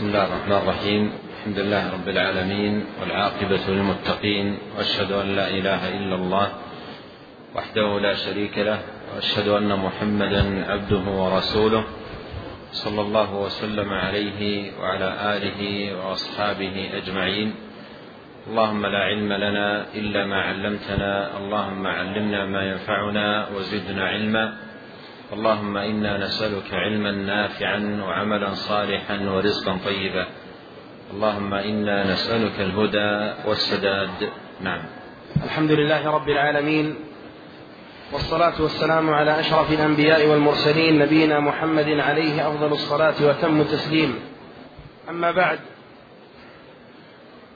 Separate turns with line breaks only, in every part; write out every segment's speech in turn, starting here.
بسم الله الرحمن الرحيم. الحمد لله رب العالمين والعاقبة للمتقين وأشهد أن لا إله إلا الله وحده لا شريك له وأشهد أن محمدا عبده ورسوله صلى الله وسلم عليه وعلى آله وأصحابه أجمعين. اللهم لا علم لنا إلا ما علمتنا اللهم علمنا ما ينفعنا وزدنا علما. اللهم إنا نسألك علما نافعا وعملا صالحا ورزقا طيبا. اللهم إنا نسألك الهدى والسداد. نعم.
الحمد لله رب العالمين والصلاة والسلام على أشرف الأنبياء والمرسلين نبينا محمد عليه أفضل الصلاة وتم التسليم. أما بعد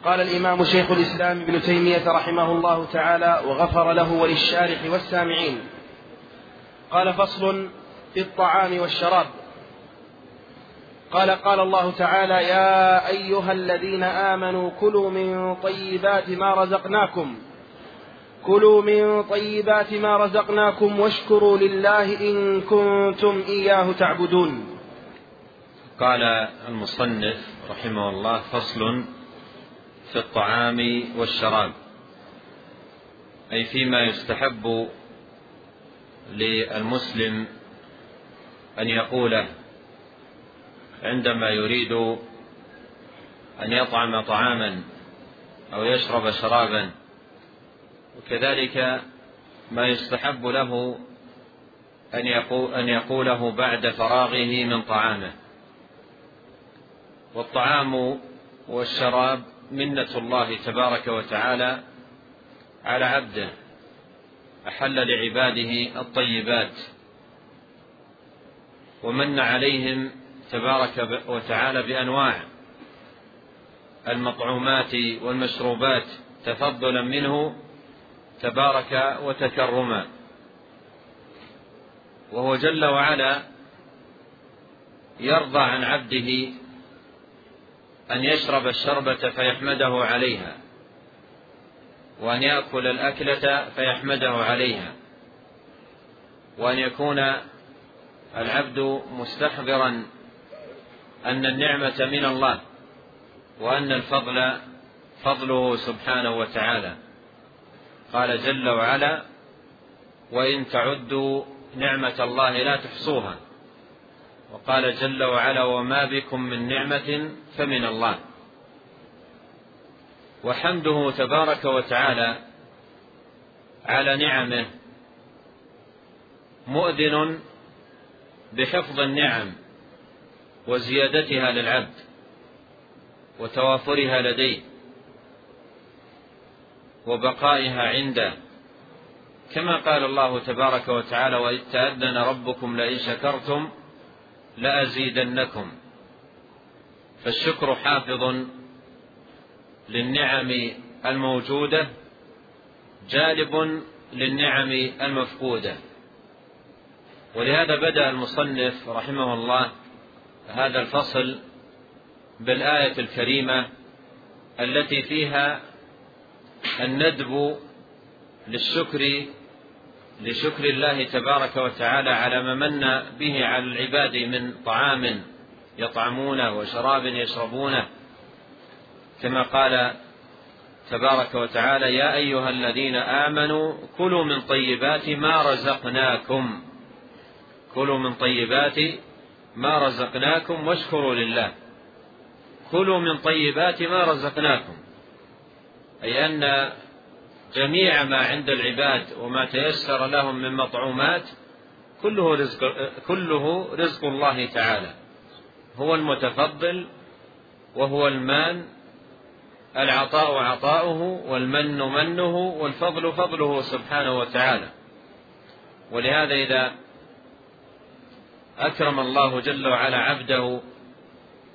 قال الإمام شيخ الإسلام ابن تيمية رحمه الله تعالى وغفر له وللشارح والسامعين قال فصل في الطعام والشراب. قال قال الله تعالى يا أيها الذين آمنوا كلوا من طيبات ما رزقناكم. كلوا من طيبات ما رزقناكم واشكروا لله إن كنتم إياه تعبدون.
قال المصنف رحمه الله فصل في الطعام والشراب. أي فيما يستحب للمسلم أن يقوله عندما يريد أن يطعم طعاما أو يشرب شرابا وكذلك ما يستحب له أن يقول أن يقوله بعد فراغه من طعامه. والطعام والشراب منة الله تبارك وتعالى على عبده. أحل لعباده الطيبات ومن عليهم تبارك وتعالى بأنواع المطعومات والمشروبات تفضلا منه تبارك وتكرما. وهو جل وعلا يرضى عن عبده أن يشرب الشربة فيحمده عليها. وأن يأكل الأكلة فيحمده عليها. وأن يكون العبد مستحضرا أن النعمة من الله وأن الفضل فضله سبحانه وتعالى. قال جل وعلا وإن تعدوا نعمة الله لا تحصوها وقال جل وعلا وما بكم من نعمة فمن الله وحمده تبارك وتعالى على نعمه مؤذن بحفظ النعم وزيادتها للعبد وتوافرها لديه وبقائها عنده. كما قال الله تبارك وتعالى وإذ تأذن ربكم لئن شكرتم لأزيدنكم. فالشكر حافظ للنعم الموجودة جالب للنعم المفقودة. ولهذا بدأ المصنف رحمه الله هذا الفصل بالآية الكريمة التي فيها الندب للشكر لشكر الله تبارك وتعالى على ما من به على العباد من طعام يطعمونه وشراب يشربونه كما قال تبارك وتعالى يا أيها الذين آمنوا كلوا من طيبات ما رزقناكم. كلوا من طيبات ما رزقناكم واشكروا لله. كلوا من طيبات ما رزقناكم. أي أن جميع ما عند العباد وما تيسر لهم من مطعومات كله رزق كله رزق الله تعالى. هو المتفضل وهو المان العطاء عطاؤه والمن منه والفضل فضله سبحانه وتعالى. ولهذا إذا أكرم الله جل وعلا عبده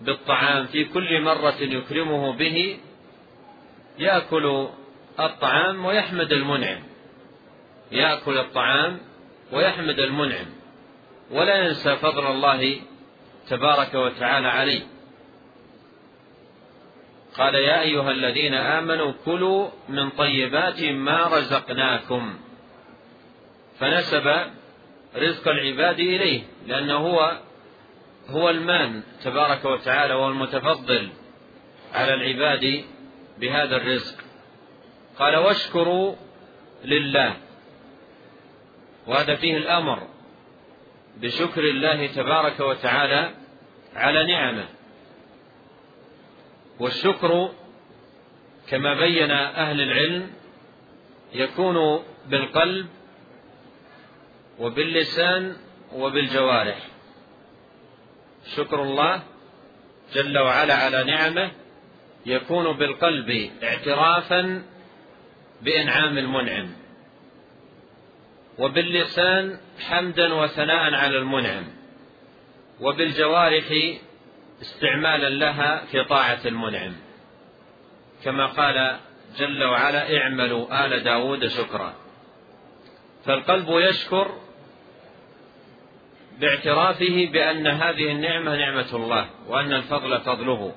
بالطعام في كل مرة يكرمه به يأكل الطعام ويحمد المنعم. يأكل الطعام ويحمد المنعم. ولا ينسى فضل الله تبارك وتعالى عليه. قال يا أيها الذين آمنوا كلوا من طيبات ما رزقناكم. فنسب رزق العباد إليه لأنه هو هو المان تبارك وتعالى وهو المتفضل على العباد بهذا الرزق. قال واشكروا لله. وهذا فيه الأمر بشكر الله تبارك وتعالى على نعمه. والشكر كما بين أهل العلم يكون بالقلب وباللسان وبالجوارح. شكر الله جل وعلا على نعمه يكون بالقلب اعترافا بإنعام المنعم وباللسان حمدا وثناء على المنعم وبالجوارح استعمالا لها في طاعة المنعم. كما قال جل وعلا اعملوا آل داود شكرا. فالقلب يشكر باعترافه بأن هذه النعمة نعمة الله وأن الفضل فضله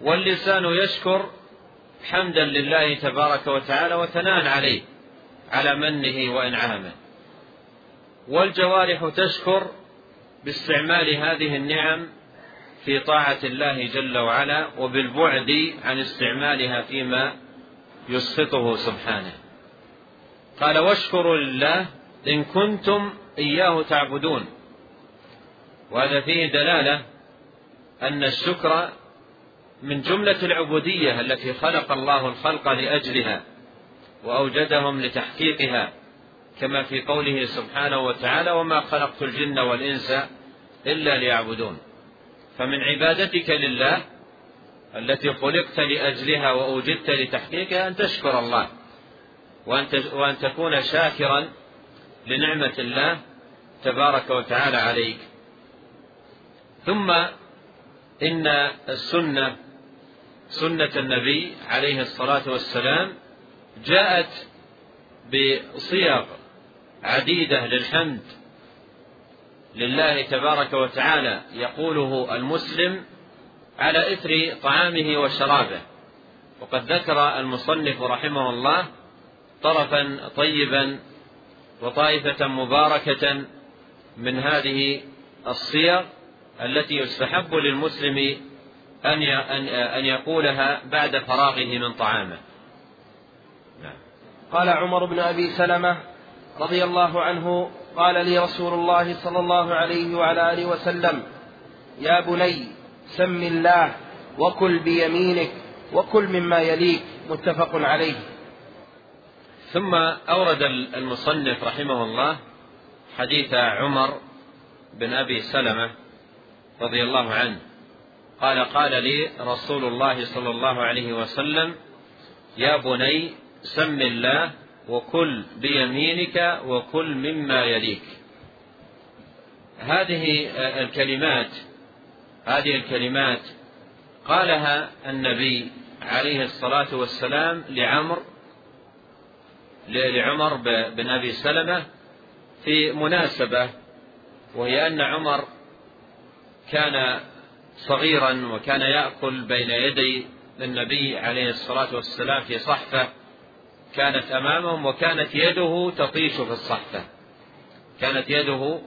واللسان يشكر حمدا لله تبارك وتعالى وثناء عليه على منه وإنعامه والجوارح تشكر باستعمال هذه النعم في طاعة الله جل وعلا وبالبعد عن استعمالها فيما يسخطه سبحانه. قال واشكروا لله إن كنتم إياه تعبدون. وهذا فيه دلالة أن الشكر من جملة العبودية التي خلق الله الخلق لأجلها وأوجدهم لتحقيقها كما في قوله سبحانه وتعالى وما خلقت الجن والإنس إلا ليعبدون. فمن عبادتك لله التي خلقت لأجلها وأوجدت لتحقيقها أن تشكر الله وأن وأن تكون شاكرا لنعمة الله تبارك وتعالى عليك. ثم إن السنة سنة النبي عليه الصلاة والسلام جاءت بصيغ عديدة للحمد. لله تبارك وتعالى يقوله المسلم على إثر طعامه وشرابه وقد ذكر المصنف رحمه الله طرفا طيبا وطائفة مباركة من هذه الصيغ التي يستحب للمسلم أن أن يقولها بعد فراغه من طعامه.
نعم. قال عمر بن أبي سلمة رضي الله عنه قال لي رسول الله صلى الله عليه وعلى آله وسلم يا بني سم الله وكل بيمينك وكل مما يليك. متفق عليه.
ثم أورد المصنف رحمه الله حديث عمر بن أبي سلمة رضي الله عنه. قال قال لي رسول الله صلى الله عليه وسلم يا بني سم الله وكل بيمينك وكل مما يليك. هذه الكلمات هذه الكلمات قالها النبي عليه الصلاة والسلام لعمر لعمر بن أبي سلمة في مناسبة وهي أن عمر كان صغيرا وكان يأكل بين يدي النبي عليه الصلاة والسلام في صحفة كانت أمامهم وكانت يده تطيش في الصحفة. كانت يده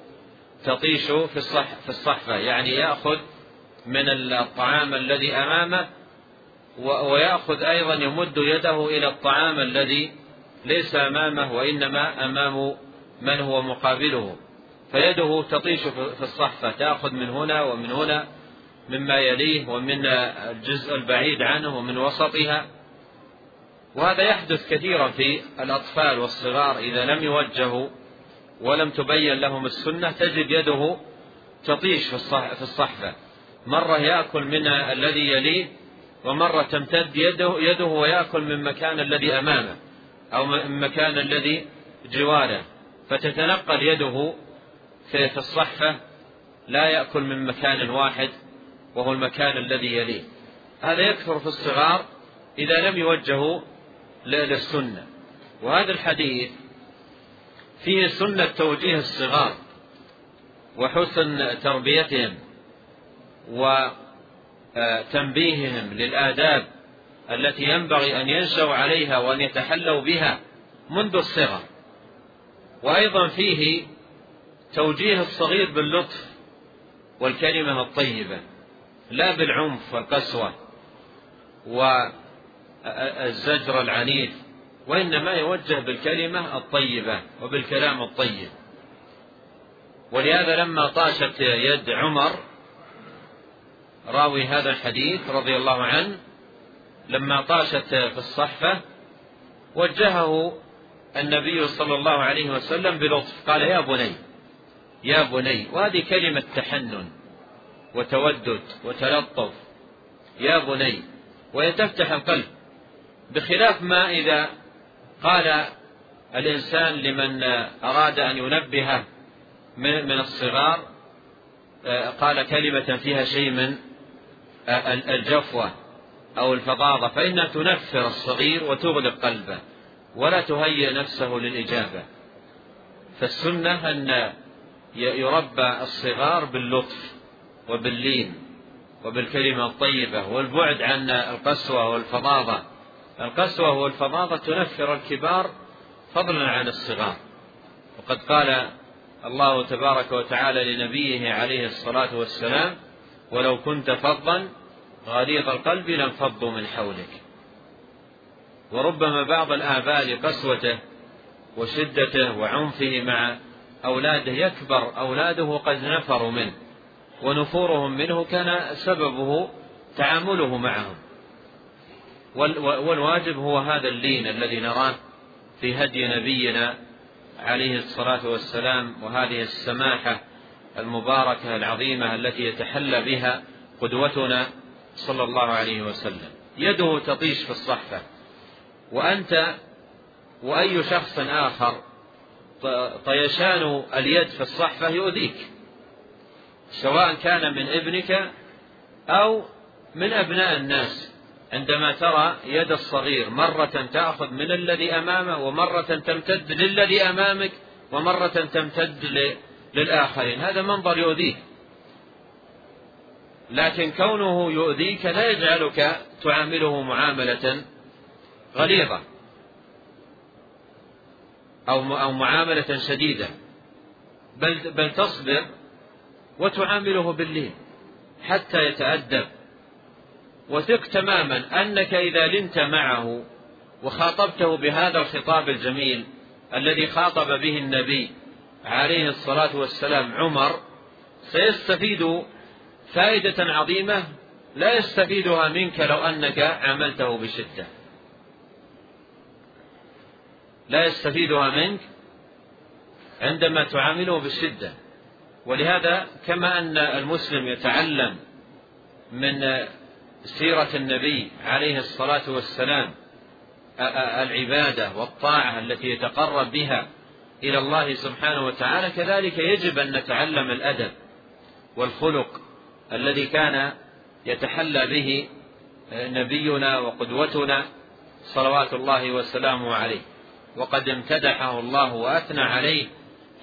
تطيش في الصح في الصحفة. يعني يأخذ من الطعام الذي أمامه ويأخذ أيضا يمد يده إلى الطعام الذي ليس أمامه وإنما أمام من هو مقابله. فيده تطيش في الصحفة. تأخذ من هنا ومن هنا مما يليه ومن الجزء البعيد عنه ومن وسطها. وهذا يحدث كثيرا في الأطفال والصغار إذا لم يوجهوا ولم تبين لهم السنة تجد يده تطيش في الصحفة. مرة يأكل من الذي يليه ومرة تمتد يده, يده ويأكل من مكان الذي أمامه أو من مكان الذي جواره. فتتنقل يده في الصحفة لا يأكل من مكان واحد وهو المكان الذي يليه. هذا يكثر في الصغار إذا لم يوجهوا للسنة وهذا الحديث فيه سنة توجيه الصغار وحسن تربيتهم وتنبيههم للآداب التي ينبغي أن ينشأوا عليها وأن يتحلوا بها منذ الصغر. وأيضا فيه توجيه الصغير باللطف والكلمة الطيبة لا بالعنف والقسوة. والزجر العنيف وإنما يوجه بالكلمة الطيبة وبالكلام الطيب. ولهذا لما طاشت يد عمر راوي هذا الحديث رضي الله عنه لما طاشت في الصحفة وجهه النبي صلى الله عليه وسلم بلطف قال يا بني يا بني وهذه كلمة تحنن وتودد وتلطف. يا بني وهي تفتح القلب. بخلاف ما إذا قال الإنسان لمن أراد أن ينبهه من الصغار قال كلمة فيها شيء من الجفوة أو الفظاظة فإنها تنفر الصغير وتغلق قلبه ولا تهيئ نفسه للإجابة. فالسنة أن يربى الصغار باللطف وباللين وبالكلمة الطيبة والبعد عن القسوة والفظاظة. القسوة والفظاظة تنفر الكبار فضلا عن الصغار. وقد قال الله تبارك وتعالى لنبيه عليه الصلاة والسلام ولو كنت فظا غليظ القلب لانفضوا من حولك. وربما بعض الآباء لقسوته وشدته وعنفه مع أولاده يكبر أولاده قد نفروا منه ونفورهم منه كان سببه تعامله معهم. والواجب هو هذا اللين الذي نراه في هدي نبينا عليه الصلاة والسلام وهذه السماحة المباركة العظيمة التي يتحلى بها قدوتنا صلى الله عليه وسلم. يده تطيش في الصحفة. وأنت وأي شخص آخر طيشان اليد في الصحفة يؤذيك. سواء كان من ابنك أو من أبناء الناس. عندما ترى يد الصغير مرة تأخذ من الذي أمامه ومرة تمتد للذي أمامك ومرة تمتد للآخرين. هذا منظر يؤذيك. لكن كونه يؤذيك لا يجعلك تعامله معاملة غليظة أو أو معاملة شديدة. بل بل تصبر وتعامله باللين حتى يتأدب. وثق تماما أنك إذا لنت معه وخاطبته بهذا الخطاب الجميل الذي خاطب به النبي عليه الصلاة والسلام عمر سيستفيد فائدة عظيمة لا يستفيدها منك لو أنك عملته بشدة. لا يستفيدها منك عندما تعامله بالشدة ولهذا كما أن المسلم يتعلم من سيرة النبي عليه الصلاة والسلام العبادة والطاعة التي يتقرب بها إلى الله سبحانه وتعالى كذلك يجب أن نتعلم الأدب والخلق الذي كان يتحلى به نبينا وقدوتنا صلوات الله وسلامه عليه. وقد امتدحه الله وأثنى عليه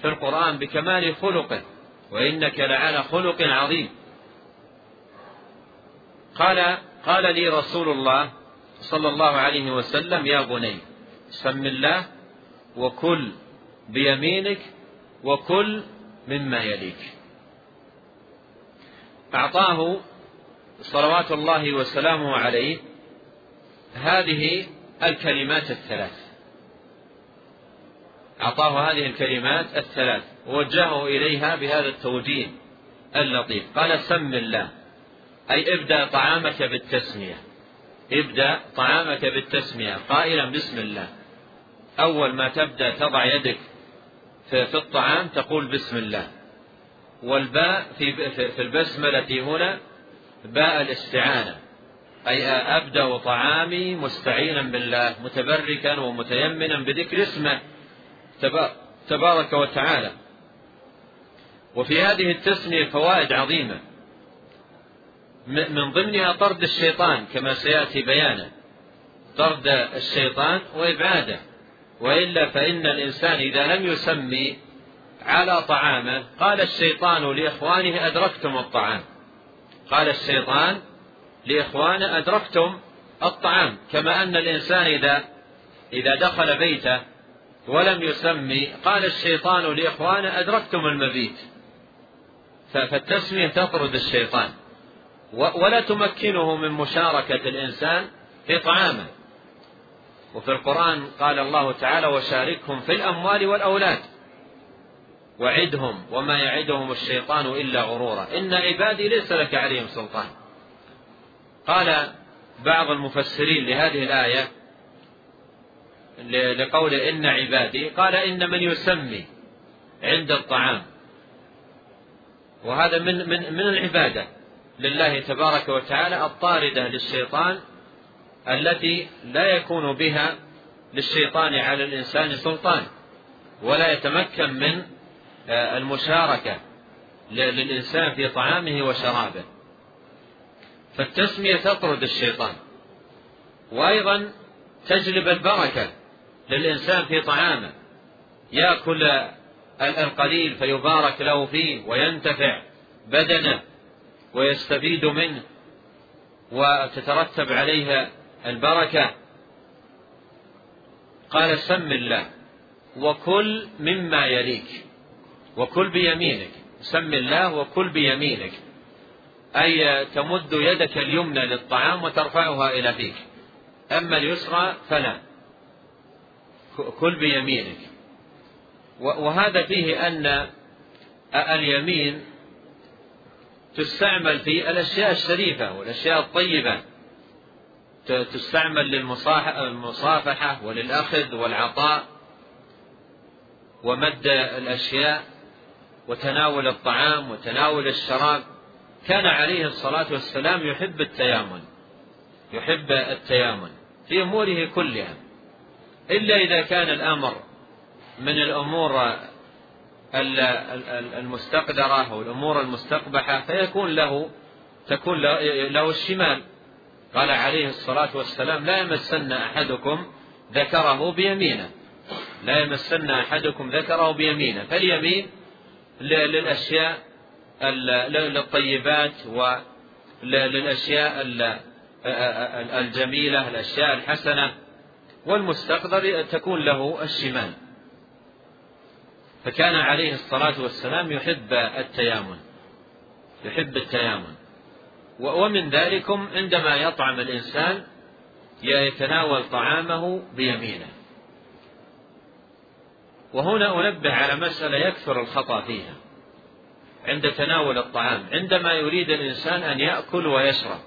في القرآن بكمال خلقه وإنك لعلى خلق عظيم. قال قال لي رسول الله صلى الله عليه وسلم يا بني سم الله وكل بيمينك وكل مما يليك. أعطاه صلوات الله وسلامه عليه هذه الكلمات الثلاث. أعطاه هذه الكلمات الثلاث ووجهه إليها بهذا التوجيه اللطيف. قال سم الله. أي ابدأ طعامك بالتسمية. ابدأ طعامك بالتسمية. قائلا بسم الله. أول ما تبدأ تضع يدك في الطعام تقول بسم الله. والباء في في البسملة هنا باء الاستعانة. أي أبدأ طعامي مستعينا بالله متبركا ومتيمنا بذكر اسمه تبارك وتعالى. وفي هذه التسمية فوائد عظيمة. من ضمنها طرد الشيطان كما سيأتي بيانه طرد الشيطان وإبعاده. وإلا فإن الإنسان إذا لم يسمي على طعامه قال الشيطان لإخوانه أدركتم الطعام. قال الشيطان لإخوانه أدركتم الطعام. كما أن الإنسان إذا إذا دخل بيته ولم يسمي قال الشيطان لإخوانه أدركتم المبيت. فالتسمية تطرد الشيطان. ولا تمكنه من مشاركة الإنسان في طعامه. وفي القرآن قال الله تعالى وشاركهم في الأموال والأولاد. وعدهم وما يعدهم الشيطان إلا غرورا. إن عبادي ليس لك عليهم سلطان. قال بعض المفسرين لهذه الآية لقول إن عبادي قال إن من يسمي عند الطعام. وهذا من من من العبادة. لله تبارك وتعالى الطاردة للشيطان التي لا يكون بها للشيطان على الإنسان سلطان ولا يتمكن من آه، المشاركة للإنسان في طعامه وشرابه. فالتسمية تطرد الشيطان. وأيضا تجلب البركة للإنسان في طعامه. يأكل القليل فيبارك له فيه وينتفع بدنه. ويستفيد منه وتترتب عليها البركة. قال سم الله وكل مما يليك وكل بيمينك. سم الله وكل بيمينك. أي تمد يدك اليمنى للطعام وترفعها إلى فيك. أما اليسرى فلا. كل بيمينك. وهذا فيه أن اليمين تستعمل في الأشياء الشريفة والأشياء الطيبة. تستعمل للمصافحة وللأخذ والعطاء ومد الأشياء وتناول الطعام وتناول الشراب. كان عليه الصلاة والسلام يحب التيامن يحب التيامن في أموره كلها. إلا إذا كان الأمر من الأمور المستقدرة أو الأمور المستقبحة فيكون له تكون له الشمال. قال عليه الصلاة والسلام لا يمسن أحدكم ذكره بيمينه. لا يمسن أحدكم ذكره بيمينه. فاليمين للأشياء للطيبات وللأشياء الجميلة الأشياء الحسنة. والمستقدر تكون له الشمال. فكان عليه الصلاة والسلام يحب التيامن يحب التيامن. ومن ذلكم عندما يطعم الإنسان يتناول طعامه بيمينه. وهنا أنبه على مسألة يكثر الخطأ فيها. عند تناول الطعام عندما يريد الإنسان أن يأكل ويشرب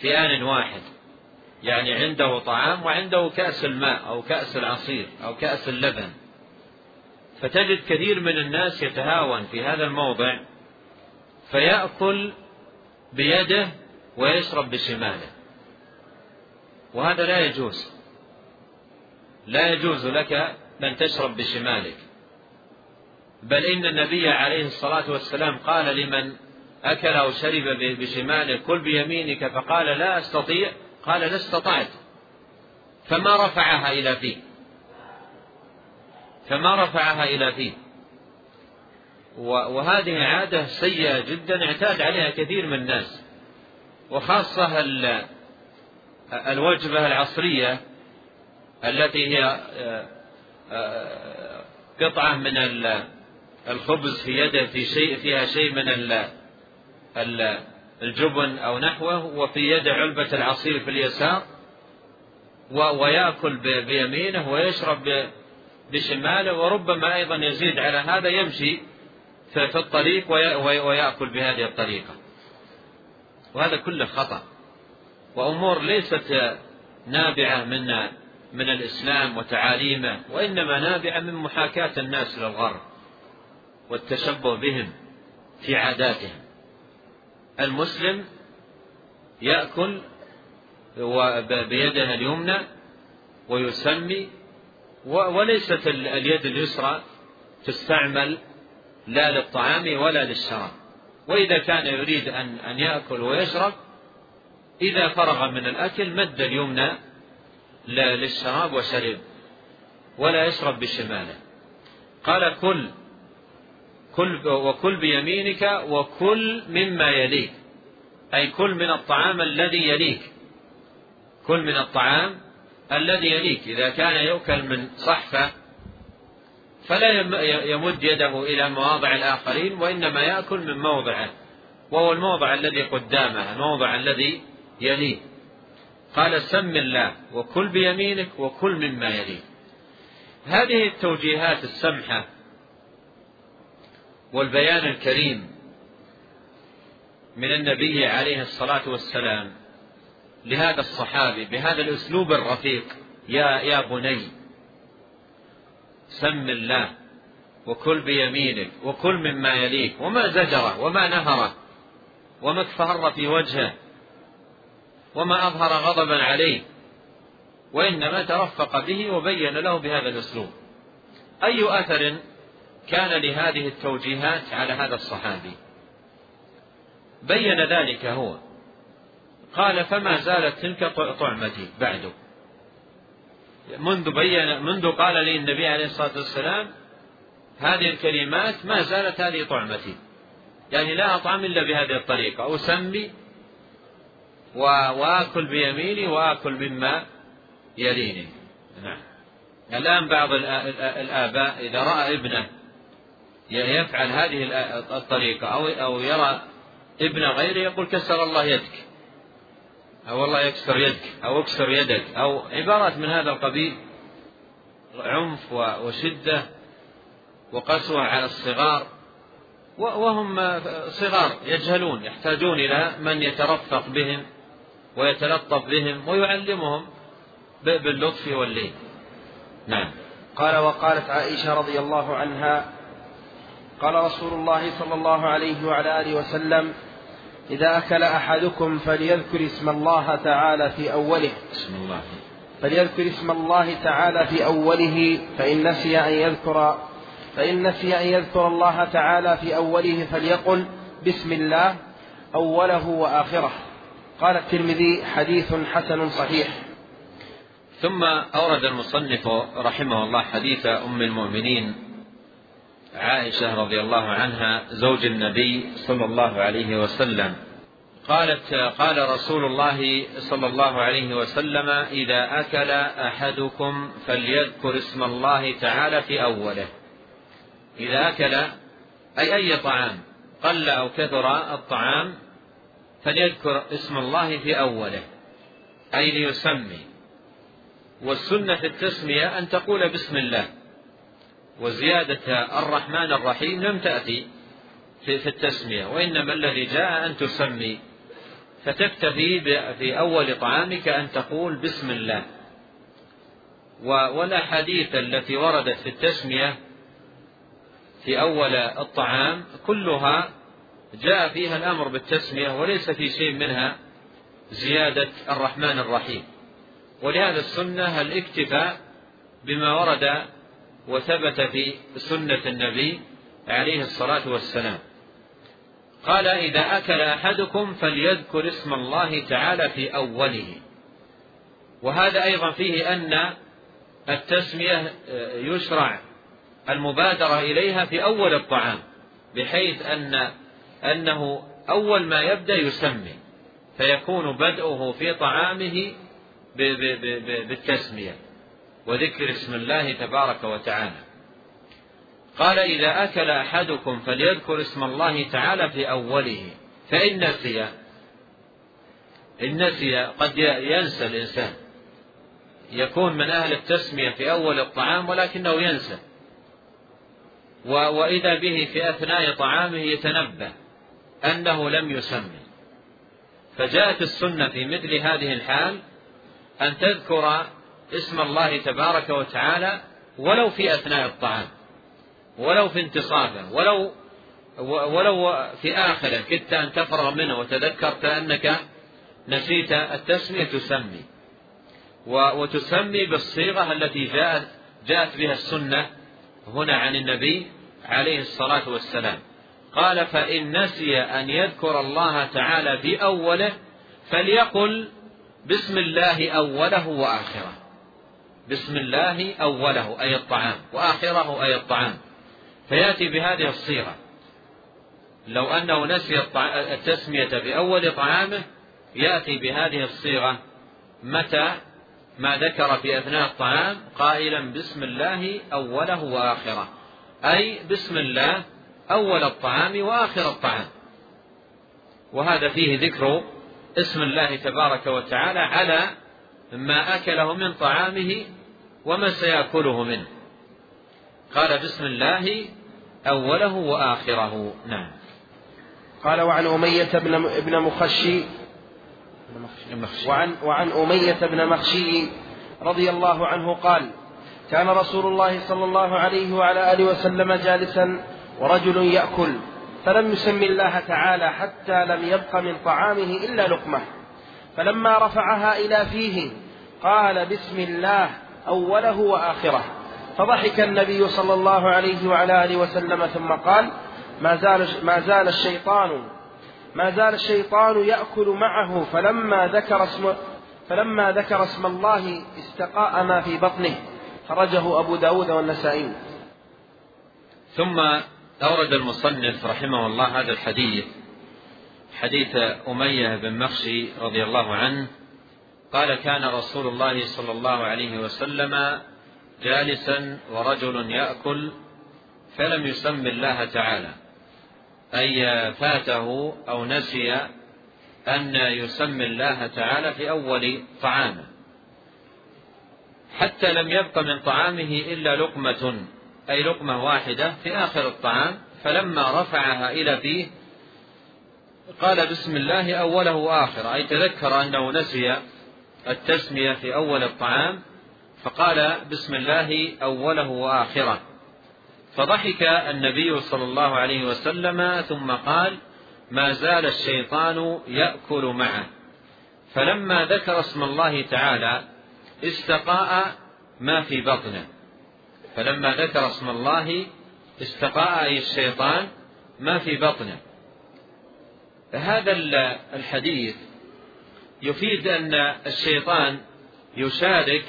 في آن واحد يعني عنده طعام وعنده كأس الماء أو كأس العصير أو كأس اللبن فتجد كثير من الناس يتهاون في هذا الموضع فيأكل بيده ويشرب بشماله. وهذا لا يجوز. لا يجوز لك أن تشرب بشمالك. بل إن النبي عليه الصلاة والسلام قال لمن أكل أو شرب بشماله كل بيمينك فقال لا أستطيع قال لا استطعت فما رفعها إلى فيه. فما رفعها إلى فيه. وهذه عادة سيئة جدا اعتاد عليها كثير من الناس. وخاصة الوجبة العصرية التي هي آه، آه، قطعة من الخبز في يده في شيء فيها شيء من الجبن أو نحوه وفي يده علبة العصير في اليسار ويأكل بيمينه ويشرب بشماله وربما أيضا يزيد على هذا يمشي في الطريق ويأكل بهذه الطريقة. وهذا كله خطأ وأمور ليست نابعة من من الإسلام وتعاليمه وإنما نابعة من محاكاة الناس للغرب والتشبه بهم في عاداتهم. المسلم يأكل بيده اليمنى ويسمي وليست اليد اليسرى تستعمل لا للطعام ولا للشراب. وإذا كان يريد أن أن يأكل ويشرب إذا فرغ من الأكل مد اليمنى للشراب وشرب ولا يشرب بشماله. قال كل كل وكل بيمينك وكل مما يليك. أي كل من الطعام الذي يليك. كل من الطعام الذي يليك. إذا كان يؤكل من صحفة فلا يمد يده إلى مواضع الآخرين وإنما يأكل من موضعه وهو الموضع الذي قدامه الموضع الذي يليه. قال سم الله وكل بيمينك وكل مما يليه. هذه التوجيهات السمحة والبيان الكريم من النبي عليه الصلاة والسلام لهذا الصحابي بهذا الأسلوب الرفيق. يا يا بني سم الله وكل بيمينك وكل مما يليك وما زجره وما نهره وما اكفهر في وجهه وما أظهر غضبا عليه وإنما ترفق به وبين له بهذا الأسلوب. أي أثر كان لهذه التوجيهات على هذا الصحابي؟ بين ذلك هو قال فما زالت تلك طعمتي بعد. منذ بين منذ قال لي النبي عليه الصلاة والسلام هذه الكلمات ما زالت هذه طعمتي. يعني لا أطعم إلا بهذه الطريقة. أسمي وآكل بيميني وآكل مما يليني. نعم. الآن بعض الآباء إذا رأى ابنه يفعل هذه الطريقة أو أو يرى ابن غيره يقول كسر الله يدك. أو الله يكسر يدك أو اكسر يدك أو عبارات من هذا القبيل عنف وشدة وقسوة على الصغار وهم صغار يجهلون يحتاجون إلى من يترفق بهم ويتلطف بهم ويعلمهم باللطف واللين. نعم.
قال وقالت عائشة رضي الله عنها قال رسول الله صلى الله عليه وعلى آله وسلم إذا أكل أحدكم فليذكر اسم الله تعالى في أوله.
بسم الله.
فليذكر اسم الله تعالى في أوله فإن نسي أن يذكر فإن نسي أن يذكر الله تعالى في أوله فليقل بسم الله أوله وآخره. قال الترمذي حديث حسن صحيح.
ثم أورد المصنف رحمه الله حديث أم المؤمنين عائشة رضي الله عنها زوج النبي صلى الله عليه وسلم. قالت قال رسول الله صلى الله عليه وسلم إذا أكل أحدكم فليذكر اسم الله تعالى في أوله. إذا أكل أي أي طعام قل أو كثر الطعام فليذكر اسم الله في أوله. أي ليسمي. والسنة في التسمية أن تقول بسم الله. وزيادة الرحمن الرحيم لم تأتي في التسمية وإنما الذي جاء أن تسمي. فتكتفي في أول طعامك أن تقول بسم الله. والأحاديث التي وردت في التسمية في أول الطعام كلها جاء فيها الأمر بالتسمية وليس في شيء منها زيادة الرحمن الرحيم. ولهذا السنة الاكتفاء بما ورد وثبت في سنة النبي عليه الصلاة والسلام. قال إذا أكل أحدكم فليذكر اسم الله تعالى في أوله. وهذا أيضا فيه أن التسمية يشرع المبادرة إليها في أول الطعام بحيث أن أنه أول ما يبدأ يسمي فيكون بدءه في طعامه بالتسمية. وذكر اسم الله تبارك وتعالى. قال إذا أكل أحدكم فليذكر اسم الله تعالى في أوله. فإن نسي إن نسي قد ينسى الإنسان. يكون من أهل التسمية في أول الطعام ولكنه ينسى. وإذا به في أثناء طعامه يتنبه أنه لم يسمي. فجاءت السنة في مثل هذه الحال أن تذكر اسم الله تبارك وتعالى ولو في أثناء الطعام ولو في انتصافه ولو ولو في آخره كدت أن تفرغ منه وتذكرت أنك نسيت التسمية تسمي. وتسمي بالصيغة التي جاءت جاءت بها السنة هنا عن النبي عليه الصلاة والسلام. قال فإن نسي أن يذكر الله تعالى في أوله فليقل بسم الله أوله وآخره. بسم الله أوله أي الطعام وآخره أي الطعام. فيأتي بهذه الصيغة. لو أنه نسي التسمية بأول طعامه يأتي بهذه الصيغة. متى؟ ما ذكر في أثناء الطعام قائلا بسم الله أوله وآخره. أي بسم الله أول الطعام وآخر الطعام. وهذا فيه ذكر اسم الله تبارك وتعالى على ما أكله من طعامه وما سيأكله منه. قال بسم الله أوله وآخره. نعم.
قال وعن أمية بن ابن مخشي وعن وعن أمية بن مخشي رضي الله عنه قال كان رسول الله صلى الله عليه وعلى آله وسلم جالسا ورجل يأكل فلم يسم الله تعالى حتى لم يبق من طعامه إلا لقمة. فلما رفعها إلى فيه قال بسم الله أوله وآخره. فضحك النبي صلى الله عليه وعلى آله وسلم ثم قال ما زال, ما زال الشيطان ما زال الشيطان يأكل معه فلما ذكر اسم فلما ذكر اسم الله استقاء ما في بطنه. خرجه أبو داود والنسائي.
ثم أورد المصنف رحمه الله هذا الحديث حديث أمية بن مخشي رضي الله عنه قال كان رسول الله صلى الله عليه وسلم جالسا ورجل يأكل فلم يسم الله تعالى أي فاته أو نسي أن يسمي الله تعالى في أول طعامه حتى لم يبق من طعامه إلا لقمة أي لقمة واحدة في آخر الطعام فلما رفعها إلى فيه قال بسم الله أوله وآخره أي تذكر أنه نسي التسمية في أول الطعام فقال بسم الله أوله وآخره فضحك النبي صلى الله عليه وسلم ثم قال ما زال الشيطان يأكل معه. فلما ذكر اسم الله تعالى استقاء ما في بطنه. فلما ذكر اسم الله استقاء أي الشيطان ما في بطنه. هذا الحديث يفيد أن الشيطان يشارك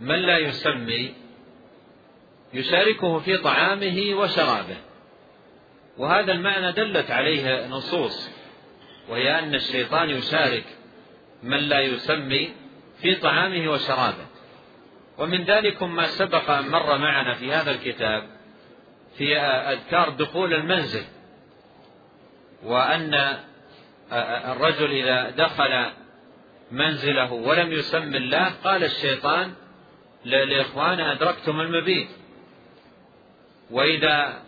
من لا يسمي يشاركه في طعامه وشرابه. وهذا المعنى دلت عليه نصوص وهي أن الشيطان يشارك من لا يسمي في طعامه وشرابه. ومن ذلكم ما سبق أن مر معنا في هذا الكتاب في أذكار دخول المنزل. وأن الرجل إذا دخل منزله ولم يسم الله قال الشيطان لإخوانه أدركتم المبيت. وإذا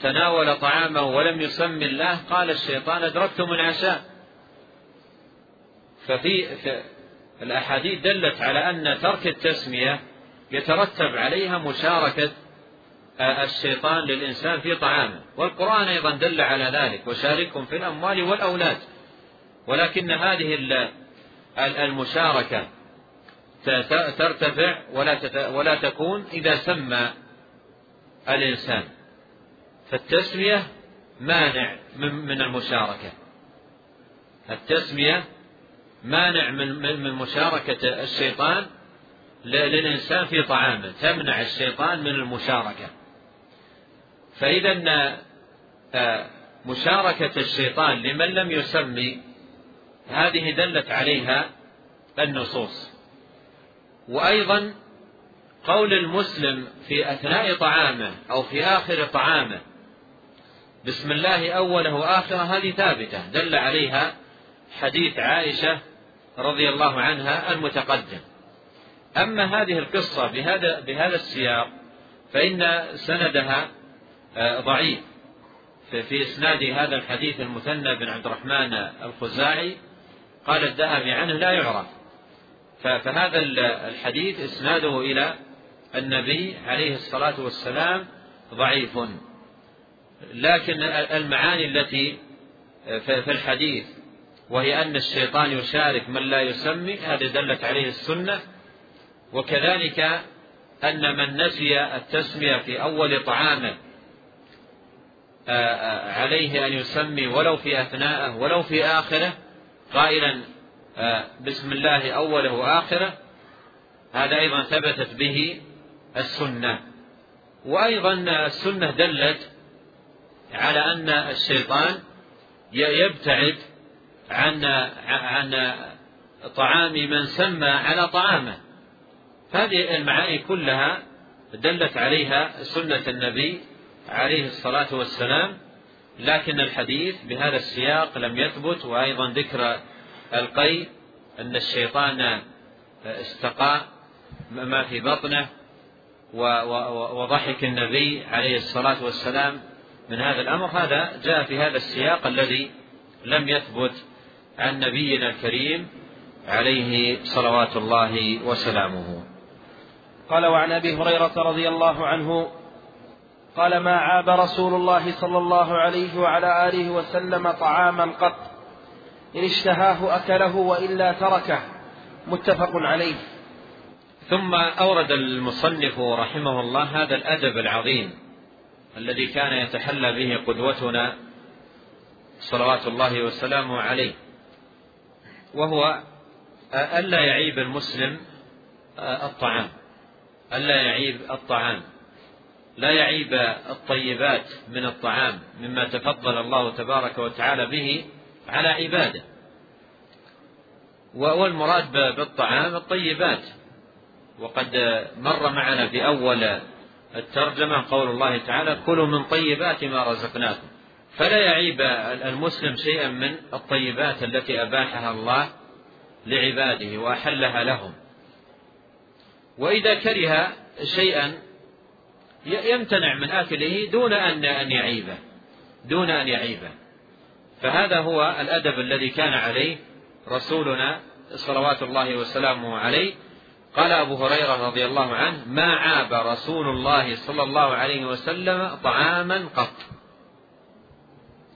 تناول طعامه ولم يسم الله قال الشيطان أدركتم العشاء. ففي الأحاديث دلت على أن ترك التسمية يترتب عليها مشاركة الشيطان للإنسان في طعامه. والقرآن أيضا دل على ذلك. وشاركهم في الأموال والأولاد. ولكن هذه المشاركة ترتفع ولا ولا تكون إذا سمى الإنسان. فالتسمية مانع من المشاركة. التسمية مانع من من مشاركة الشيطان للإنسان في طعامه. تمنع الشيطان من المشاركة. فإذا آه، مشاركة الشيطان لمن لم يسمي هذه دلت عليها النصوص. وأيضا قول المسلم في أثناء طعامه أو في آخر طعامه بسم الله أوله وآخره هذه ثابتة دل عليها حديث عائشة رضي الله عنها المتقدم. أما هذه القصة بهذا بهذا السياق فإن سندها ضعيف. في إسناد هذا الحديث المثنى بن عبد الرحمن الخزاعي قال الذهبي عنه لا يعرف. فهذا الحديث إسناده إلى النبي عليه الصلاة والسلام ضعيف. لكن المعاني التي في الحديث وهي أن الشيطان يشارك من لا يسمي هذه دلت عليه السنة. وكذلك أن من نسي التسمية في أول طعامه عليه أن يسمي ولو في أثناءه ولو في آخره قائلا بسم الله أوله وآخره. هذا أيضا ثبتت به السنة. وأيضا السنة دلت على أن الشيطان يبتعد عن عن طعام من سمى على طعامه. هذه المعاني كلها دلت عليها سنة النبي عليه الصلاة والسلام لكن الحديث بهذا السياق لم يثبت وأيضا ذكر القي أن الشيطان استقى ما في بطنه وضحك النبي عليه الصلاة والسلام من هذا الأمر. هذا جاء في هذا السياق الذي لم يثبت عن نبينا الكريم عليه صلوات الله وسلامه.
قال وعن أبي هريرة رضي الله عنه قال ما عاب رسول الله صلى الله عليه وعلى آله وسلم طعاما قط. إن اشتهاه أكله وإلا تركه. متفق عليه.
ثم أورد المصنف رحمه الله هذا الأدب العظيم الذي كان يتحلى به قدوتنا صلوات الله وسلامه عليه وهو ألا يعيب المسلم الطعام ألا يعيب الطعام. لا يعيب الطيبات من الطعام مما تفضل الله تبارك وتعالى به على عباده. والمراد بالطعام الطيبات. وقد مر معنا في أول الترجمة قول الله تعالى كلوا من طيبات ما رزقناكم. فلا يعيب المسلم شيئا من الطيبات التي أباحها الله لعباده وأحلها لهم. وإذا كره شيئا يمتنع من آكله دون أن أن يعيبه دون أن يعيبه. فهذا هو الأدب الذي كان عليه رسولنا صلوات الله وسلامه عليه. قال أبو هريرة رضي الله عنه ما عاب رسول الله صلى الله عليه وسلم طعاما قط.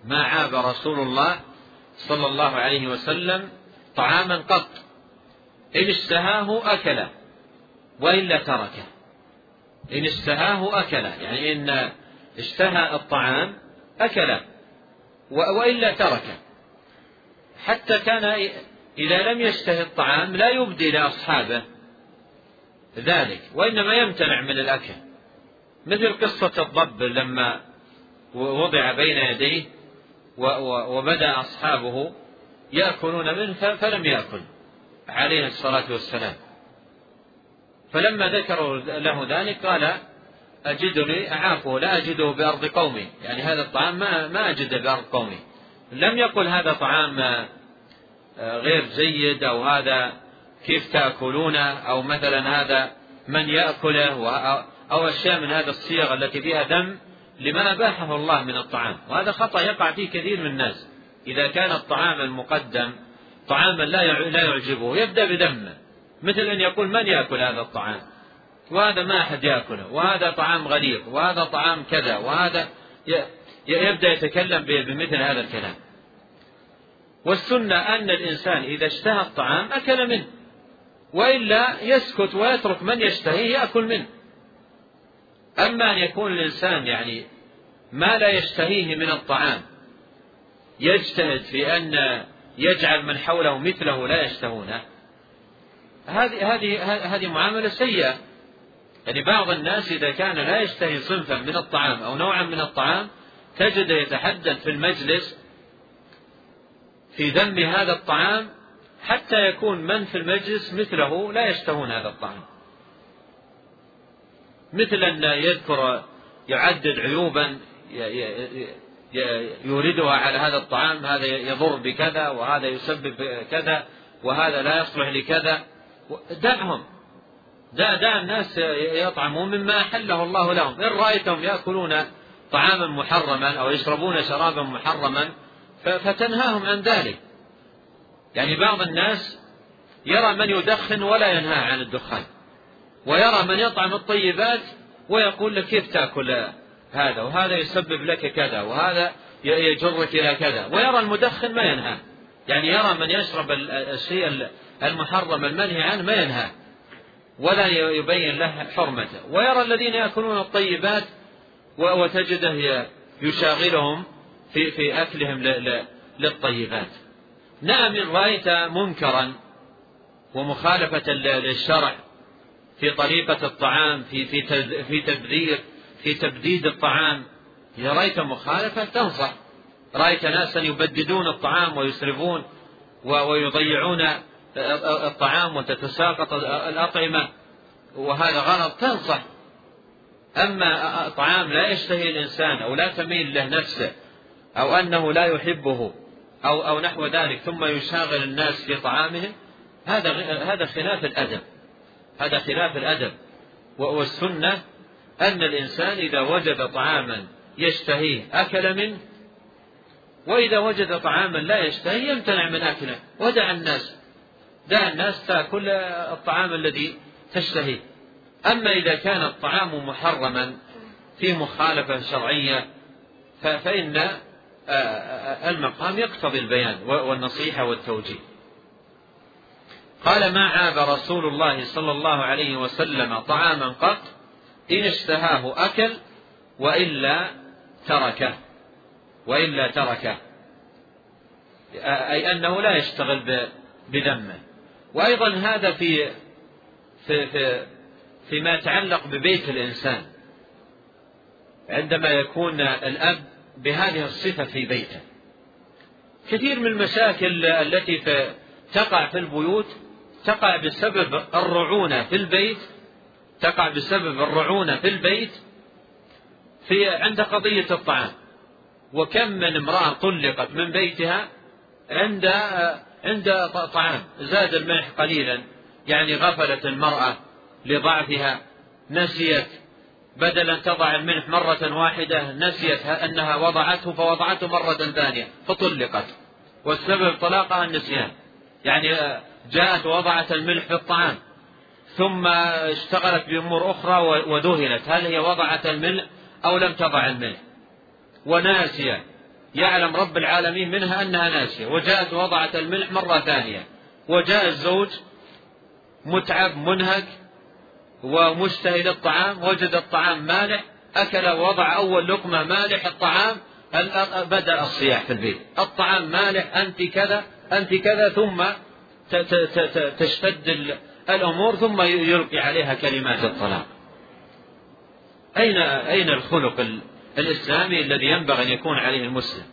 ما عاب رسول الله صلى الله عليه وسلم طعاما قط. إن اشتهاه أكله وإلا تركه. إن اشتهاه أكله يعني إن اشتهى الطعام أكله وإلا تركه حتى كان إذا لم يشتهي الطعام لا يبدي لأصحابه ذلك وإنما يمتنع من الأكل. مثل قصة الضب لما وضع بين يديه وبدأ أصحابه يأكلون منه فلم يأكل عليه الصلاة والسلام. فلما ذكروا له ذلك قال أجدني أعافه لا أجده بأرض قومي. يعني هذا الطعام ما ما أجده بأرض قومي. لم يقل هذا طعام آه، غير جيد أو هذا كيف تأكلونه أو مثلا هذا من يأكله أو أشياء من هذا الصيغ التي فيها دم لما أباحه الله من الطعام. وهذا خطأ يقع فيه كثير من الناس. إذا كان الطعام المقدم طعاما لا يعجبه يبدأ بدمه مثل أن يقول من يأكل هذا الطعام؟ وهذا ما أحد يأكله وهذا طعام غليظ وهذا طعام كذا وهذا يبدأ يتكلم بمثل هذا الكلام. والسنة أن الإنسان إذا اشتهى الطعام أكل منه وإلا يسكت ويترك من يشتهيه يأكل منه. أما أن يكون الإنسان يعني ما لا يشتهيه من الطعام يجتهد في أن يجعل من حوله مثله لا يشتهونه هذه هذه هذه معاملة سيئة. يعني بعض الناس إذا كان لا يشتهي صنفا من الطعام أو نوعا من الطعام تجد يتحدث في المجلس في ذم هذا الطعام حتى يكون من في المجلس مثله لا يشتهون هذا الطعام. مثل أن يذكر يعدد عيوبا يوردها على هذا الطعام هذا يضر بكذا وهذا يسبب كذا وهذا لا يصلح لكذا. دعهم. دع دع الناس يطعمون مما أحله الله لهم. إن رأيتهم يأكلون طعاما محرما أو يشربون شرابا محرما فتنهاهم عن ذلك. يعني بعض الناس يرى من يدخن ولا ينهى عن الدخان ويرى من يطعم الطيبات ويقول لك كيف تأكل هذا وهذا يسبب لك كذا وهذا يجرك إلى كذا. ويرى المدخن ما ينهى. يعني يرى من يشرب الشيء المحرم المنهي عنه ما ينهى. ولا يبين له حرمته. ويرى الذين يأكلون الطيبات وتجده يشاغلهم في في أكلهم للطيبات. نعم إن رأيت منكرا ومخالفة للشرع في طريقة الطعام في في في تبذير في تبديد الطعام. إذا رأيت مخالفة تنصح. رأيت ناسا يبددون الطعام ويسرفون ويضيعون الطعام وتتساقط الأطعمة وهذا غلط تنصح. أما طعام لا يشتهي الإنسان أو لا تميل له نفسه أو أنه لا يحبه أو أو نحو ذلك ثم يشاغل الناس في طعامهم هذا هذا خلاف الأدب. هذا خلاف الأدب. والسنة أن الإنسان إذا وجد طعاما يشتهيه أكل منه وإذا وجد طعاما لا يشتهي يمتنع من أكله. ودع الناس. دع الناس تأكل الطعام الذي تشتهيه. أما إذا كان الطعام محرما في مخالفة شرعية فإن آه، آه، المقام يقتضي البيان والنصيحة والتوجيه. قال ما عاب رسول الله صلى الله عليه وسلم طعاما قط إن اشتهاه أكل وإلا تركه وإلا تركه. أي أنه لا يشتغل بذمه وأيضا هذا في في في فيما يتعلق ببيت الإنسان. عندما يكون الأب بهذه الصفة في بيته. كثير من المشاكل التي في تقع في البيوت تقع بسبب الرعونة في البيت تقع بسبب الرعونة في البيت في عند قضية الطعام. وكم من امرأة طلقت من بيتها عند عند طعام زاد الملح قليلا يعني غفلت المرأة لضعفها نسيت بدل أن تضع الملح مرة واحدة نسيت أنها وضعته فوضعته مرة ثانية فطلقت. والسبب طلاقها النسيان يعني جاءت ووضعت الملح في الطعام ثم اشتغلت بأمور أخرى وذهلت هل هي وضعت الملح أو لم تضع الملح؟ وناسية. يعلم رب العالمين منها أنها ناسية. وجاءت ووضعت الملح مرة ثانية. وجاء الزوج متعب منهك ومشتهي للطعام وجد الطعام مالح أكل ووضع أول لقمة مالح الطعام بدأ الصياح في البيت. الطعام مالح أنت كذا أنت كذا ثم تشتد الأمور ثم يلقي عليها كلمات الطلاق. أين أين الخلق الإسلامي الذي ينبغي أن يكون عليه المسلم.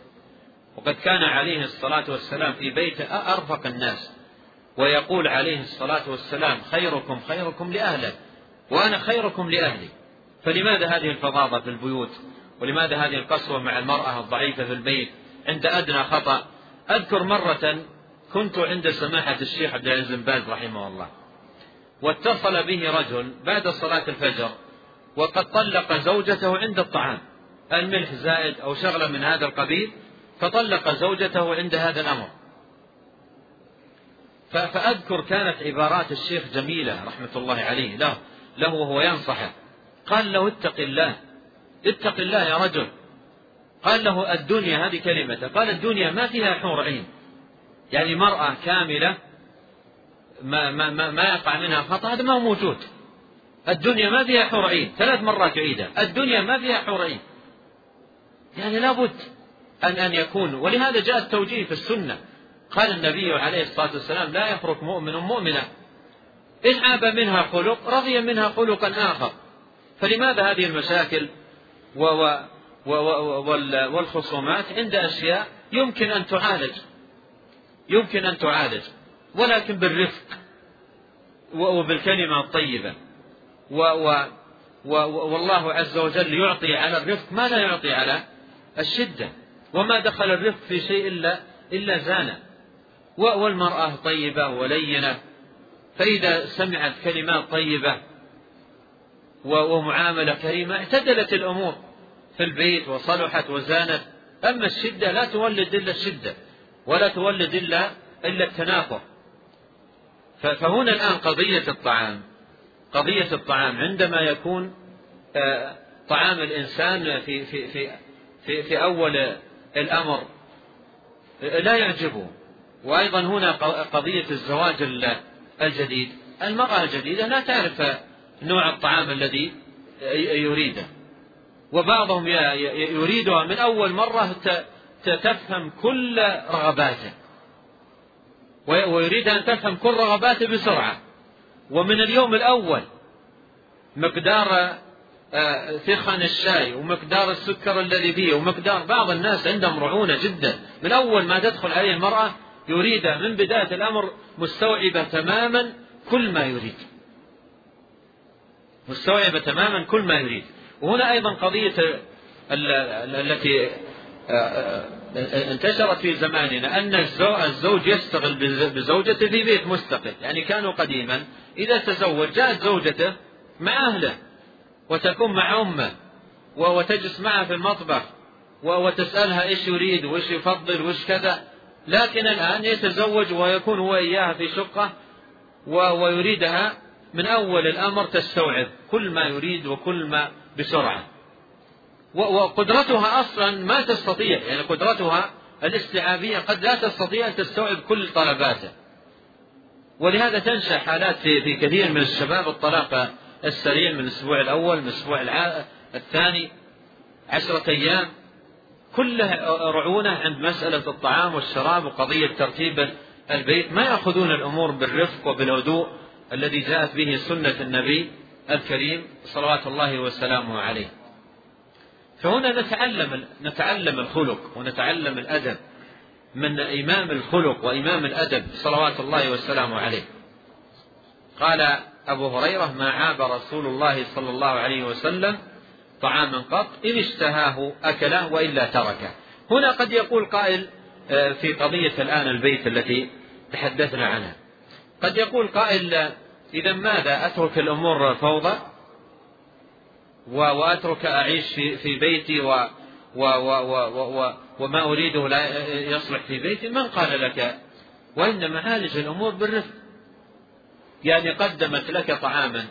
وقد كان عليه الصلاة والسلام في بيته أرفق الناس ويقول عليه الصلاة والسلام خيركم خيركم لأهله وأنا خيركم لأهلي. فلماذا هذه الفظاظة في البيوت؟ ولماذا هذه القسوة مع المرأة الضعيفة في البيت عند أدنى خطأ؟ أذكر مرة كنت عند سماحة الشيخ عبد العزيز بن باز رحمه الله واتصل به رجل بعد صلاة الفجر وقد طلق زوجته عند الطعام. الملح زائد أو شغلة من هذا القبيل فطلق زوجته عند هذا الأمر. فأذكر كانت عبارات الشيخ جميلة رحمة الله عليه له له وهو ينصحه قال له اتق الله اتق الله يا رجل. قال له الدنيا هذه كلمته قال الدنيا ما فيها حور عين. يعني مرأة كاملة ما, ما, ما, ما يقع منها خطأ هذا ما هو موجود. الدنيا ما فيها حور عين ثلاث مرات يعيدها. الدنيا ما فيها حور عين. يعني لابد أن أن يكون. ولهذا جاء التوجيه في السنة. قال النبي عليه الصلاة والسلام لا يفرق مؤمن مؤمنة إن عاب منها خلق رضي منها خلقا آخر. فلماذا هذه المشاكل و و و والخصومات عند أشياء يمكن أن تعالج؟ يمكن أن تعالج. ولكن بالرفق وبالكلمة الطيبة. و و والله عز وجل يعطي على الرفق. ما لا يعطي على؟ الشدة وما دخل الرفق في شيء إلا إلا زانه. والمرأة طيبة ولينة فإذا سمعت كلمات طيبة ومعاملة كريمة اعتدلت الأمور في البيت وصلحت وزانت. أما الشدة لا تولد إلا الشدة ولا تولد إلا إلا التنافر فهنا الآن قضية الطعام. قضية الطعام عندما يكون آه، طعام الإنسان في في في في, في أول الأمر لا يعجبه وأيضا هنا قضية الزواج الجديد. المرأة الجديدة لا تعرف نوع الطعام الذي يريده. وبعضهم يريدها من أول مرة تفهم كل رغباته. ويريد أن تفهم كل رغباته بسرعة. ومن اليوم الأول مقدار ثخن الشاي ومقدار السكر الذي فيه ومقدار بعض الناس عندهم رعونة جدا. من أول ما تدخل عليه المرأة يريده من بداية الأمر مستوعبة تماما كل ما يريد. مستوعبة تماما كل ما يريد. وهنا أيضا قضية التي آه، آه، انتشرت في زماننا أن الزوج يشتغل بزوجته في بيت مستقل. يعني كانوا قديما إذا تزوج جاءت زوجته مع أهله. وتكون مع أمه وتجلس معه في المطبخ وتسألها إيش يريد وإيش يفضل وإيش كذا. لكن الآن يتزوج ويكون هو إياها في شقة ويريدها. من أول الأمر تستوعب كل ما يريد وكل ما بسرعة. وقدرتها أصلا ما تستطيع يعني قدرتها الاستيعابية قد لا تستطيع أن تستوعب كل طلباته ولهذا تنشأ حالات في كثير من الشباب الطلاق السريع من الأسبوع الأول من الأسبوع الثاني عشرة أيام. كله رعونة عند مسألة الطعام والشراب وقضية ترتيب البيت. ما يأخذون الأمور بالرفق وبالهدوء الذي جاءت به سنة النبي الكريم صلوات الله وسلامه عليه. فهنا نتعلم نتعلم الخلق ونتعلم الأدب من إمام الخلق وإمام الأدب صلوات الله وسلامه عليه. قال أبو هريرة ما عاب رسول الله صلى الله عليه وسلم طعاما قط إن اشتهاه أكله وإلا تركه. هنا قد يقول قائل آه، في قضية الآن البيت التي تحدثنا عنها. قد يقول قائل إذا ماذا أترك الأمور فوضى؟ وأترك أعيش في, بيتي و و و و و وما أريده لا يصلح في بيتي؟ من قال لك؟ وإنما عالج الأمور بالرفق. يعني قدمت لك طعاما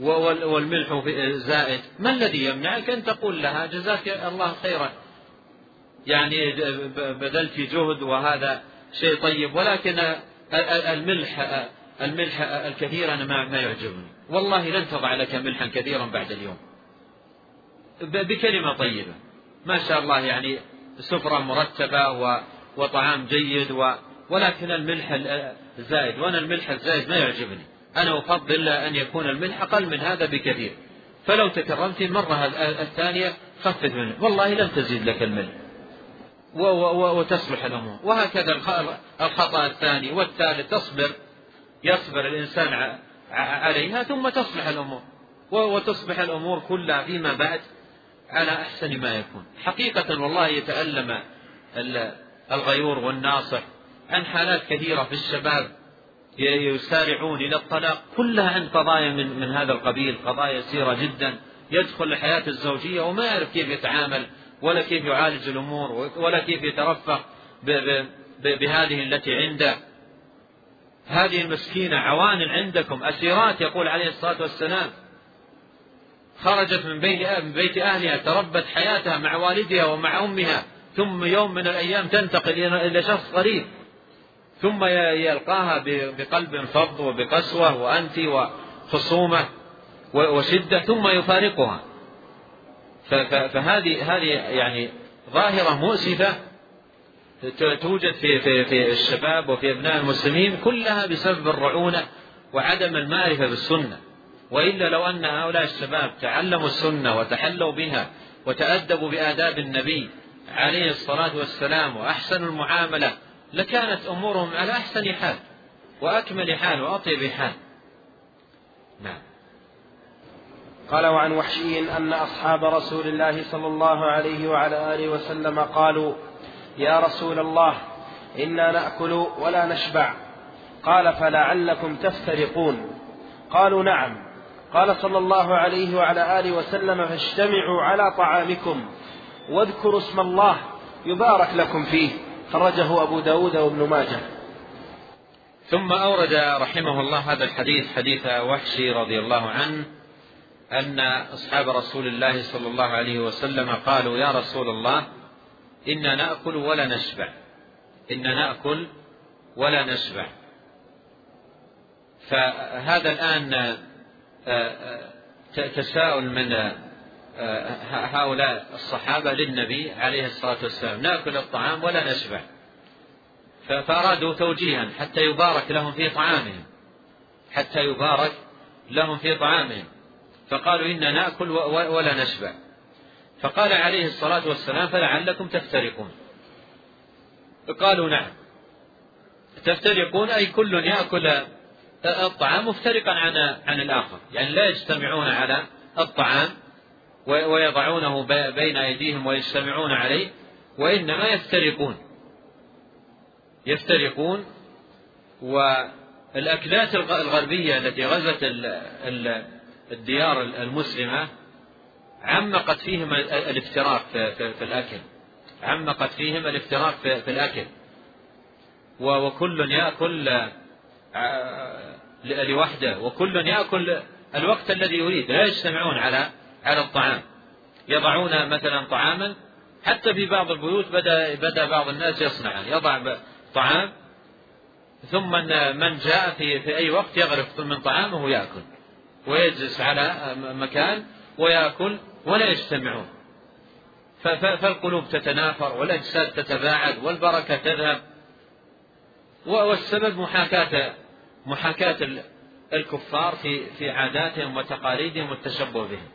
والملح زائد. ما الذي يمنعك أن تقول لها جزاك الله خيرا؟ يعني بذلت جهد وهذا شيء طيب ولكن الملح الملح الكثير أنا ما يعجبني. والله لن تضع لك ملحا كثيرا بعد اليوم. بكلمة طيبة. ما شاء الله يعني سفرة مرتبة وطعام جيد و ولكن الملح الزائد وأنا الملح الزائد ما يعجبني. أنا أفضل أن يكون الملح أقل من هذا بكثير. فلو تكرمت المرة الثانية خفف منه. والله لن تزيد لك الملح. وتصلح الأمور. وهكذا الخطأ الثاني والثالث تصبر. يصبر الإنسان عليها ثم تصلح الأمور. وتصبح الأمور كلها فيما بعد على أحسن ما يكون. حقيقة والله يتألم الغيور والناصح. عن حالات كثيرة في الشباب يسارعون إلى الطلاق. كلها عن قضايا من, من هذا القبيل قضايا يسيرة جدا. يدخل الحياة الزوجية وما يعرف كيف يتعامل ولا كيف يعالج الأمور ولا كيف يترفق بهذه التي عنده. هذه المسكينة عوان عندكم. أسيرات يقول عليه الصلاة والسلام خرجت من بيت من بيت أهلها تربت حياتها مع والدها ومع أمها ثم يوم من الأيام تنتقل إلى شخص غريب. ثم يلقاها بقلب فض وبقسوة وأنف وخصومة وشدة ثم يفارقها. فهذه هذه يعني ظاهرة مؤسفة توجد في في في الشباب وفي أبناء المسلمين كلها بسبب الرعونة وعدم المعرفة بالسنة. وإلا لو أن هؤلاء الشباب تعلموا السنة وتحلوا بها وتأدبوا بآداب النبي عليه الصلاة والسلام وأحسنوا المعاملة لكانت أمورهم على أحسن حال وأكمل حال وأطيب حال. نعم.
قال وعن وحشي أن أصحاب رسول الله صلى الله عليه وعلى آله وسلم قالوا يا رسول الله إنا نأكل ولا نشبع. قال فلعلكم تفترقون. قالوا نعم. قال صلى الله عليه وعلى آله وسلم فاجتمعوا على طعامكم واذكروا اسم الله يبارك لكم فيه. خرجه أبو داود وابن ماجه.
ثم أورد رحمه الله هذا الحديث حديث وحشي رضي الله عنه أن أصحاب رسول الله صلى الله عليه وسلم قالوا يا رسول الله إنا نأكل ولا نشبع. إنا نأكل ولا نشبع. فهذا الآن آه، آه، تساؤل من هؤلاء الصحابة للنبي عليه الصلاة والسلام نأكل الطعام ولا نشبع. فأرادوا توجيها حتى يبارك لهم في طعامهم. حتى يبارك لهم في طعامهم. فقالوا إنا نأكل ولا نشبع. فقال عليه الصلاة والسلام فلعلكم تفترقون. قالوا نعم. تفترقون أي كل يأكل الطعام مفترقا عن عن الآخر. يعني لا يجتمعون على الطعام ويضعونه بين أيديهم ويجتمعون عليه وإنما يفترقون. يفترقون والأكلات الغربية التي غزت الديار المسلمة عمقت فيهم الافتراق في الأكل. عمقت فيهم الافتراق في الأكل. وكل يأكل آه، لوحده. وكل يأكل الوقت الذي يريد. لا يجتمعون على على الطعام. يضعون مثلا طعاما حتى في بعض البيوت بدا بدأ بعض الناس يصنع يضع طعام ثم من جاء في في أي وقت يغرف من طعامه ويأكل. ويجلس على مكان ويأكل ولا يجتمعون. فالقلوب تتنافر والأجساد تتباعد والبركة تذهب. والسبب محاكاه محاكاة الكفار في في عاداتهم وتقاليدهم والتشبه بهم.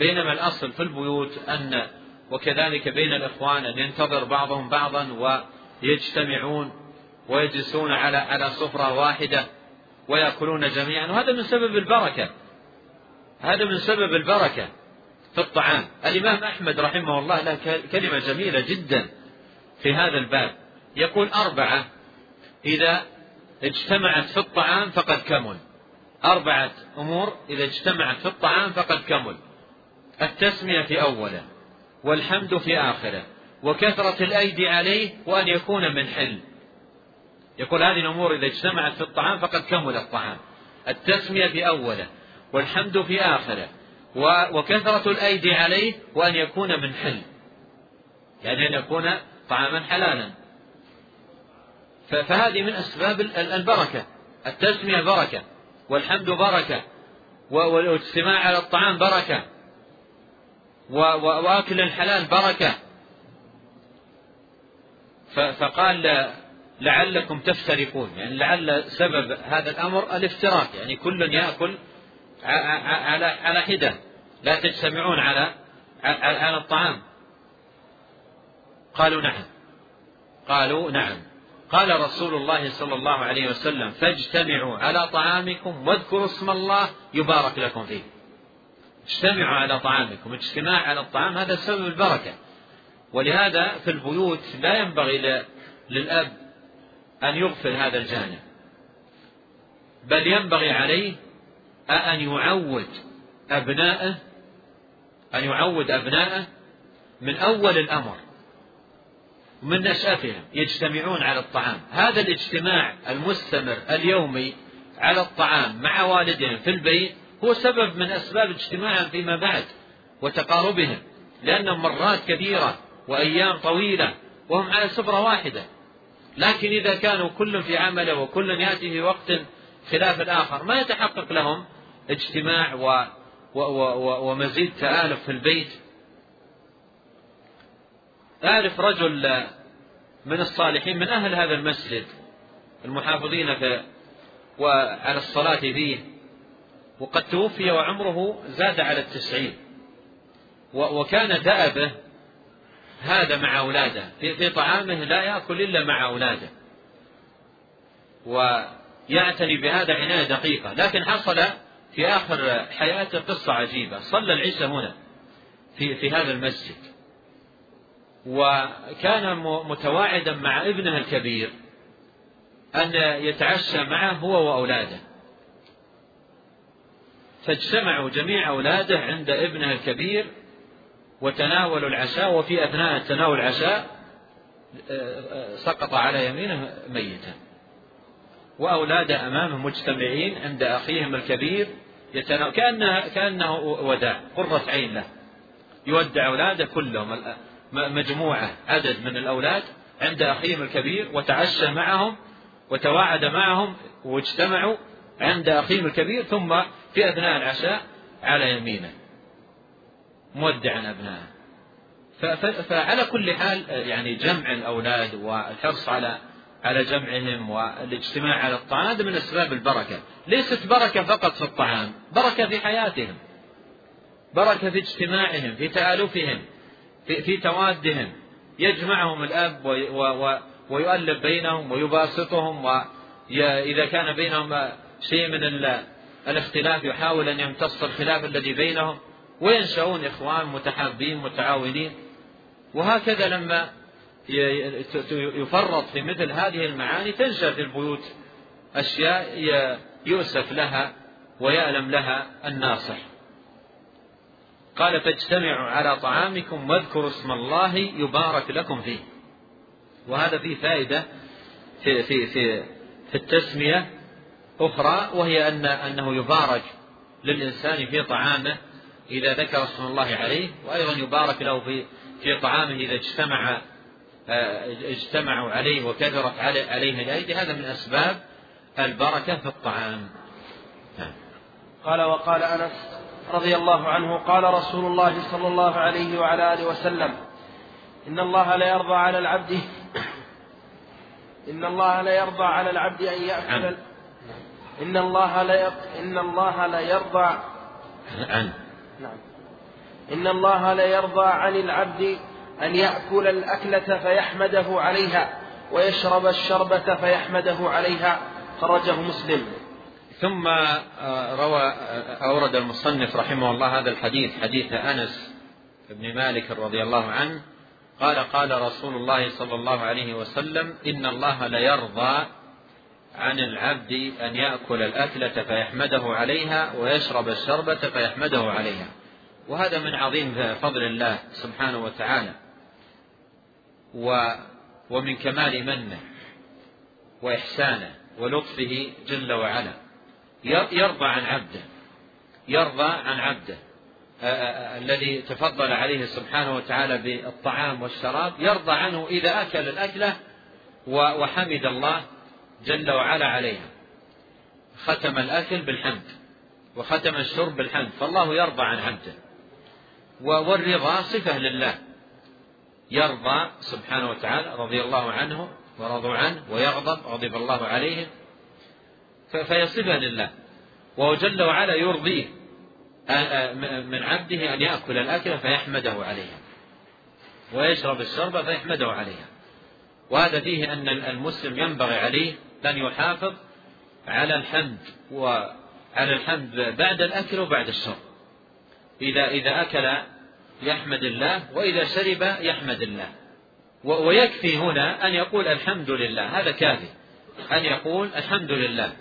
بينما الأصل في البيوت أن وكذلك بين الإخوان أن ينتظر بعضهم بعضا ويجتمعون ويجلسون على على سفرة واحدة ويأكلون جميعا. وهذا من سبب البركة. هذا من سبب البركة في الطعام. الإمام أحمد رحمه الله له كلمة جميلة جدا في هذا الباب. يقول أربعة. إذا اجتمعت في الطعام فقد كمل. أربعة أمور. إذا اجتمعت في الطعام فقد كمل. التسمية في أوله والحمد في آخره وكثرة الأيدي عليه وأن يكون من حل. يقول هذه الأمور إذا اجتمعت في الطعام فقد كمل الطعام. التسمية في أوله والحمد في آخره وكثرة الأيدي عليه وأن يكون من حل. يعني أن يكون طعاما حلالا. فهذه من أسباب البركة. التسمية بركة والحمد بركة والاجتماع على الطعام بركة. وأكل الحلال بركة. فقال لعلكم تفترقون. يعني لعل سبب هذا الأمر الافتراق. يعني كل يأكل على على حدة. لا تجتمعون على على الطعام. قالوا نعم. قالوا نعم. قال رسول الله صلى الله عليه وسلم فاجتمعوا على طعامكم واذكروا اسم الله يبارك لكم فيه. اجتمعوا على طعامكم اجتماع على الطعام هذا سبب البركة. ولهذا في البيوت لا ينبغي للأب أن يغفل هذا الجانب. بل ينبغي عليه أن يعود أبنائه أن يعود أبنائه من أول الأمر من نشأتهم يجتمعون على الطعام. هذا الاجتماع المستمر اليومي على الطعام مع والدهم في البيت هو سبب من أسباب اجتماعهم فيما بعد وتقاربهم لأنهم مرات كبيرة وأيام طويلة وهم على سفرة واحدة. لكن إذا كانوا كل في عمله وكل يأتي في وقت خلاف الآخر ما يتحقق لهم اجتماع و و و ومزيد تآلف في البيت. أعرف رجل من الصالحين من أهل هذا المسجد المحافظين في وعلى الصلاة فيه. وقد توفي وعمره زاد على التسعين. وكان دأبه هذا مع أولاده في, طعامه لا يأكل إلا مع أولاده. ويعتني بهذا عناية دقيقة لكن حصل في آخر حياته قصة عجيبة. صلى العشاء هنا في, في هذا المسجد. وكان متواعدا مع ابنه الكبير أن يتعشى معه هو وأولاده. فاجتمعوا جميع أولاده عند ابنه الكبير وتناولوا العشاء وفي أثناء تناول العشاء آه، آه، سقط على يمينه ميتا. وأولاده أمامه مجتمعين عند أخيهم الكبير يتناول كأنه, كأنه وداع قرة عين له. يودع أولاده كلهم مجموعة عدد من الأولاد عند أخيهم الكبير وتعشى معهم وتواعد معهم واجتمعوا عند أخيهم الكبير ثم في أثناء العشاء على يمينه مودعا أبنائه. فعلى كل حال يعني جمع الأولاد والحرص على على جمعهم والاجتماع على الطعام هذا من أسباب البركة. ليست بركة فقط في الطعام بركة في حياتهم بركة في اجتماعهم في تآلفهم في, في توادهم. يجمعهم الأب و و ويؤلف بينهم ويباسطهم وإذا كان بينهم شيء من الاختلاف يحاول أن يمتص الخلاف الذي بينهم وينشأون إخوان متحابين متعاونين. وهكذا لما يفرط في مثل هذه المعاني تنشأ في البيوت أشياء يؤسف لها ويألم لها الناصح. قال فاجتمعوا على طعامكم واذكروا اسم الله يبارك لكم فيه. وهذا فيه فائدة في في في في التسمية أخرى وهي أن أنه يبارك للإنسان في طعامه إذا ذكر اسم الله عليه وأيضا يبارك له في في طعامه إذا اجتمع آه، اجتمعوا عليه وكثرت عليه الأيدي هذا من أسباب البركة في الطعام
نعم. قال وقال أنس رضي الله عنه قال رسول الله صلى الله عليه وعلى آله وسلم إن الله لا يرضى على العبد إن الله لا يرضى على العبد أن يأكل نعم. إن الله لا إن الله لا يرضى
عن.
نعم. إن الله لا يرضى عن العبد أن يأكل الأكلة فيحمده عليها ويشرب الشربة فيحمده عليها. خرجه مسلم.
ثم آه، روى آه، أورد المصنف رحمه الله هذا الحديث حديث أنس بن مالك رضي الله عنه. قال قال رسول الله صلى الله عليه وسلم إن الله ليرضى عن العبد أن يأكل الأكلة فيحمده عليها ويشرب الشربة فيحمده عليها. وهذا من عظيم فضل الله سبحانه وتعالى. و ومن كمال منه وإحسانه ولطفه جل وعلا. يرضى عن عبده. يرضى عن عبده. الذي تفضل عليه سبحانه وتعالى بالطعام والشراب يرضى عنه إذا أكل الأكلة وحمد الله جل وعلا عليها. ختم الأكل بالحمد وختم الشرب بالحمد فالله يرضى عن عبده والرضا صفة لله. يرضى سبحانه وتعالى رضي الله عنه ورضوا عنه ويغضب غضب الله عليهم. فهي صفة لله. وهو جل وعلا يرضيه من عبده أن يأكل الأكل فيحمده عليها. ويشرب الشرب فيحمده عليها. وهذا فيه أن المسلم ينبغي عليه أن يحافظ على الحمد وعلى الحمد بعد الأكل وبعد الشرب. إذا إذا أكل يحمد الله وإذا شرب يحمد الله. ويكفي هنا أن يقول الحمد لله. هذا كافي. أن يقول الحمد لله.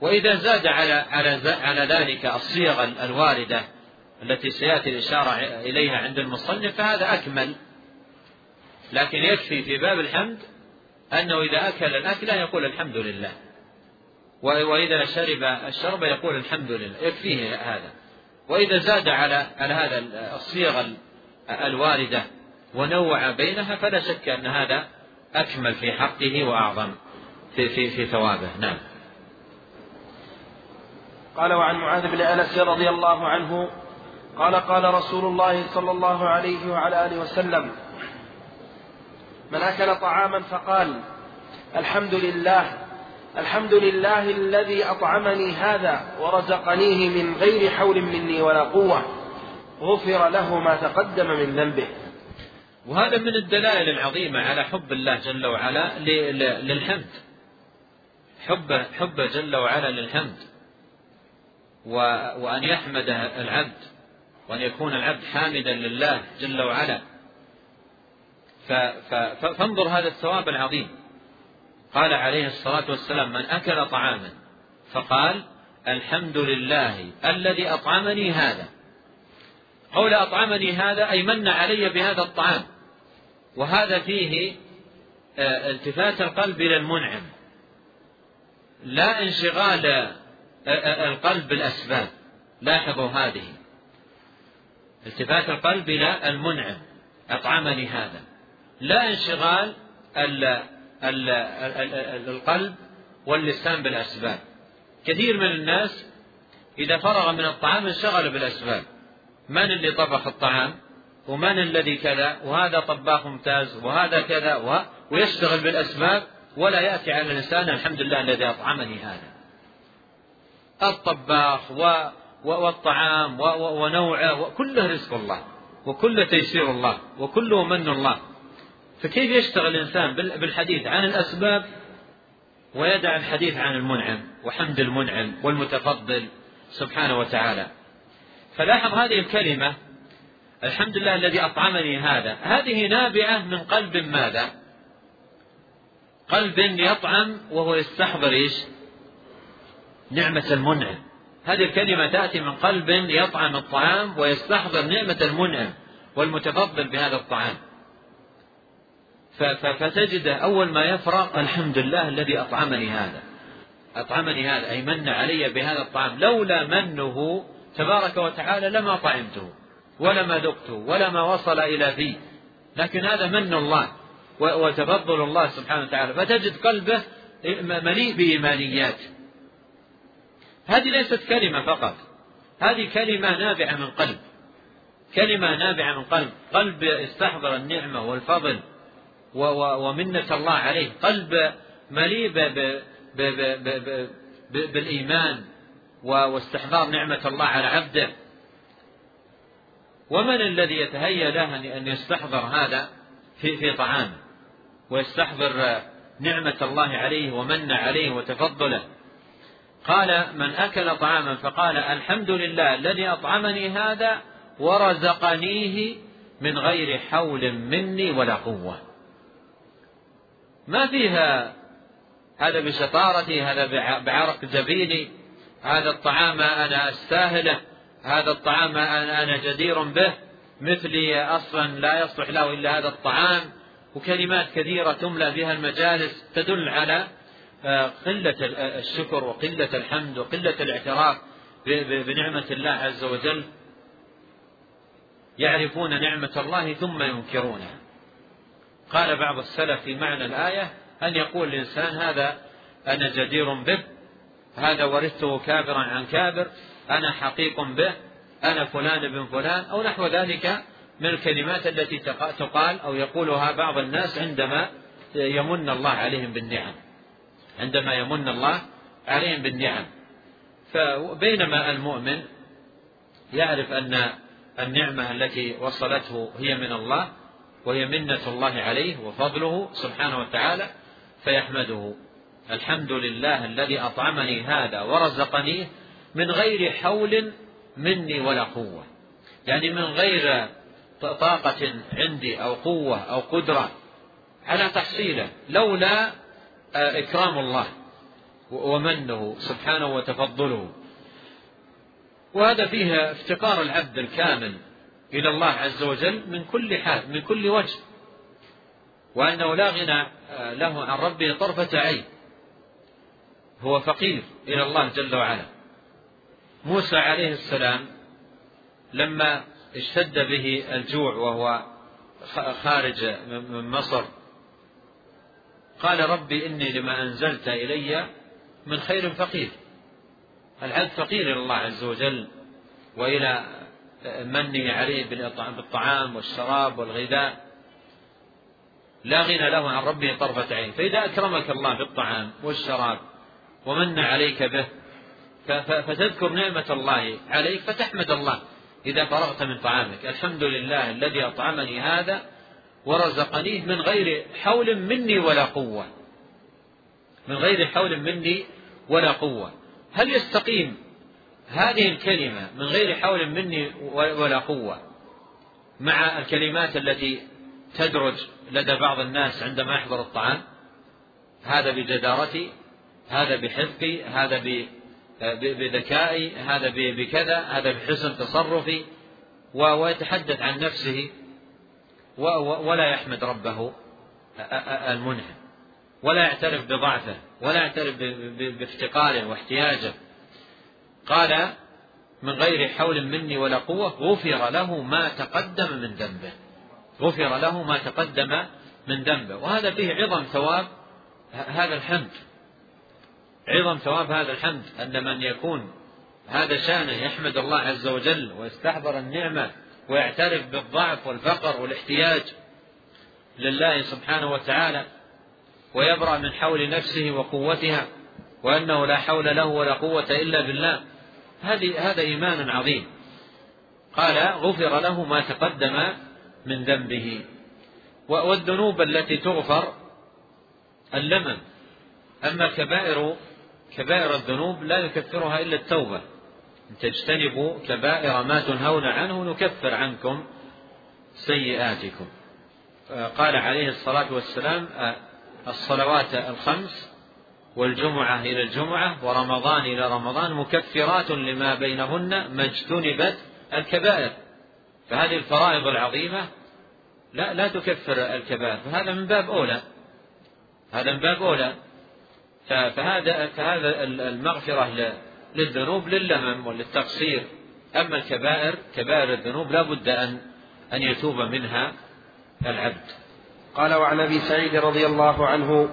وإذا زاد على على على ذلك الصيغ الواردة التي سيأتي الإشارة إليها عند المصنف فهذا أكمل. لكن يكفي في باب الحمد أنه إذا أكل الأكلة يقول الحمد لله. وإذا شرب الشرب يقول الحمد لله. يكفيه هذا. وإذا زاد على على هذا الصيغ الواردة ونوع بينها فلا شك أن هذا أكمل في حقه وأعظم في في في ثوابه. نعم.
قال وعن معاذ بن أنس رضي الله عنه قال قال رسول الله صلى الله عليه وعلى آله وسلم من أكل طعاما فقال الحمد لله الحمد لله الذي أطعمني هذا ورزقنيه من غير حول مني ولا قوة. غفر له ما تقدم من ذنبه.
وهذا من الدلائل العظيمة على حب الله جل وعلا للحمد. حب حب جل وعلا للحمد. وأن يحمد العبد وأن يكون العبد حامدا لله جل وعلا. فانظر هذا الثواب العظيم. قال عليه الصلاة والسلام من أكل طعاما فقال الحمد لله الذي أطعمني هذا. قول أطعمني هذا أي من علي بهذا الطعام. وهذا فيه آه، التفات القلب إلى المنعم. لا انشغال القلب بالأسباب. لاحظوا هذه. التفات القلب إلى المنعم. أطعمني هذا. لا انشغال ال ال القلب واللسان بالأسباب. كثير من الناس إذا فرغ من الطعام انشغل بالأسباب. من اللي طبخ الطعام؟ ومن الذي كذا؟ وهذا طباخ ممتاز وهذا كذا ويشتغل بالأسباب ولا يأتي على الإنسان الحمد لله الذي أطعمني هذا. الطباخ و والطعام ونوعه وكله رزق الله وكله تيسير الله وكله من الله. فكيف يشتغل الإنسان بالحديث عن الأسباب ويدع الحديث عن المنعم وحمد المنعم والمتفضل سبحانه وتعالى؟ فلاحظ هذه الكلمة الحمد لله الذي أطعمني هذا. هذه نابعة من قلب ماذا؟ قلب يطعم وهو يستحضر إيش؟ نعمة المنعم. هذه الكلمة تأتي من قلب يطعم الطعام ويستحضر نعمة المنعم والمتفضل بهذا الطعام. فتجده أول ما يفرغ الحمد لله الذي أطعمني هذا. أطعمني هذا أي من علي بهذا الطعام. لولا منه تبارك وتعالى لما طعمته ولما ذقته ولما وصل إلى في لكن هذا من الله وتفضل الله سبحانه وتعالى. فتجد قلبه مليء بإيمانيات. هذه ليست كلمة فقط. هذه كلمة نابعة من قلب. كلمة نابعة من قلب. قلب استحضر النعمة والفضل. ومنة الله عليه. قلب مليء بالإيمان واستحضار نعمة الله على عبده. ومن الذي يتهيأ له أن يستحضر هذا؟ في في طعامه ويستحضر نعمة الله عليه ومن عليه وتفضله. قال من أكل طعاما فقال الحمد لله الذي أطعمني هذا ورزقنيه من غير حول مني ولا قوة. ما فيها هذا بشطارتي هذا بعرق جبيني هذا الطعام أنا أستاهله هذا الطعام أنا جدير به مثلي أصلا لا يصلح له إلا هذا الطعام. وكلمات كثيرة تملى بها المجالس تدل على آه، قلة الشكر وقلة الحمد وقلة الاعتراف بنعمة الله عز وجل. يعرفون نعمة الله ثم ينكرونها. قال بعض السلف في معنى الآية أن يقول الإنسان هذا أنا جدير به هذا ورثته كابرا عن كابر أنا حقيق به أنا فلان بن فلان أو نحو ذلك من الكلمات التي تقال أو يقولها بعض الناس عندما يمن الله عليهم بالنعم. عندما يمن الله عليهم بالنعم. فبينما المؤمن يعرف أن النعمة التي وصلته هي من الله وهي منة الله عليه وفضله سبحانه وتعالى فيحمده. الحمد لله الذي أطعمني هذا ورزقنيه من غير حول مني ولا قوة. يعني من غير طاقة عندي أو قوة أو قدرة على تحصيله لولا آه، إكرام الله ومنه سبحانه وتفضله. وهذا فيه افتقار العبد الكامل إلى الله عز وجل من كل حال من كل وجه. وأنه لا غنى آه، له عن ربه طرفة عين. هو فقير إلى الله جل وعلا. موسى عليه السلام لما اشتد به الجوع وهو خارج من مصر قال ربي إني لما أنزلت إلي من خير فقير. العبد فقير إلى الله عز وجل وإلى منه عليه بالطعام والشراب والغذاء. لا غنى له عن ربه طرفة عين فإذا أكرمك الله بالطعام والشراب ومن عليك به فتذكر نعمة الله عليك فتحمد الله إذا فرغت من طعامك. الحمد لله الذي أطعمني هذا ورزقنيه من غير حول مني ولا قوة. من غير حول مني ولا قوة. هل يستقيم هذه الكلمة من غير حول مني ولا قوة مع الكلمات التي تدرج لدى بعض الناس عندما يحضر الطعام هذا بجدارتي هذا بحفظي هذا بذكائي هذا بكذا هذا بحسن تصرفي ويتحدث عن نفسه ولا يحمد ربه المنعم ولا يعترف بضعفه ولا يعترف بافتقاره واحتياجه. قال من غير حول مني ولا قوة غفر له ما تقدم من ذنبه. غفر له ما تقدم من ذنبه. وهذا فيه عظم ثواب هذا الحمد. عظم ثواب هذا الحمد أن من يكون هذا شأنه يحمد الله عز وجل ويستحضر النعمة ويعترف بالضعف والفقر والاحتياج لله سبحانه وتعالى ويبرأ من حول نفسه وقوتها وأنه لا حول له ولا قوة إلا بالله. هذه هذا إيمان عظيم. قال غفر له ما تقدم من ذنبه. والذنوب التي تغفر اللمم. أما كبائر كبائر الذنوب لا يكفرها إلا التوبة. إن تجتنبوا كبائر ما تنهون عنه نكفر عنكم سيئاتكم. قال عليه الصلاة والسلام الصلوات الخمس والجمعة إلى الجمعة ورمضان إلى رمضان مكفرات لما بينهن ما اجتنبت الكبائر. فهذه الفرائض العظيمة لا لا تكفر الكبائر. فهذا من باب أولى. هذا من باب أولى. فهذا فهذا المغفرة للذنوب للمم وللتقصير. أما الكبائر كبائر الذنوب لا بد أن أن يتوب منها العبد.
قال وعن أبي سعيد رضي الله عنه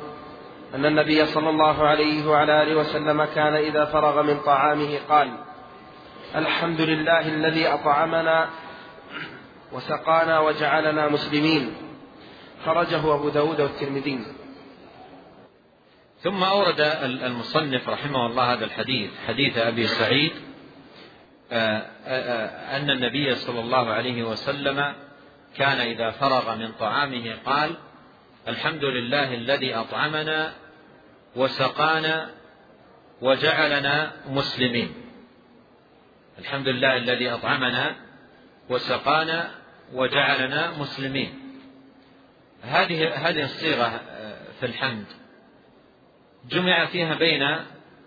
أن النبي صلى الله عليه وعلى آله وسلم كان إذا فرغ من طعامه قال الحمد لله الذي أطعمنا وسقانا وجعلنا مسلمين. خرجه أبو داود والترمذي.
ثم أورد المصنف رحمه الله هذا الحديث حديث أبي سعيد آه، آه، آه، أن النبي صلى الله عليه وسلم كان إذا فرغ من طعامه قال الحمد لله الذي أطعمنا وسقانا وجعلنا مسلمين. الحمد لله الذي أطعمنا وسقانا وجعلنا مسلمين. هذه هذه الصيغة في الحمد جمع فيها بين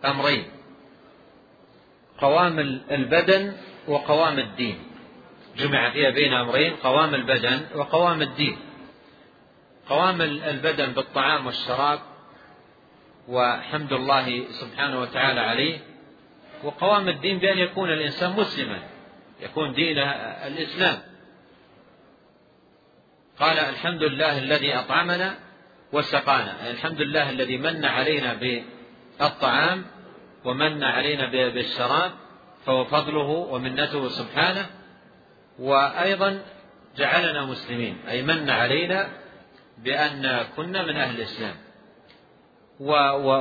أمرين قوام البدن وقوام الدين. جمع فيها بين أمرين قوام البدن وقوام الدين. قوام البدن بالطعام والشراب وحمد الله سبحانه وتعالى عليه. وقوام الدين بأن يكون الإنسان مسلما يكون دينه الإسلام. قال الحمد لله الذي أطعمنا وسقانا الحمد لله الذي من علينا بالطعام ومن علينا بالشراب فهو فضله ومنته سبحانه. وأيضا جعلنا مسلمين أي من علينا بأن كنا من أهل الإسلام.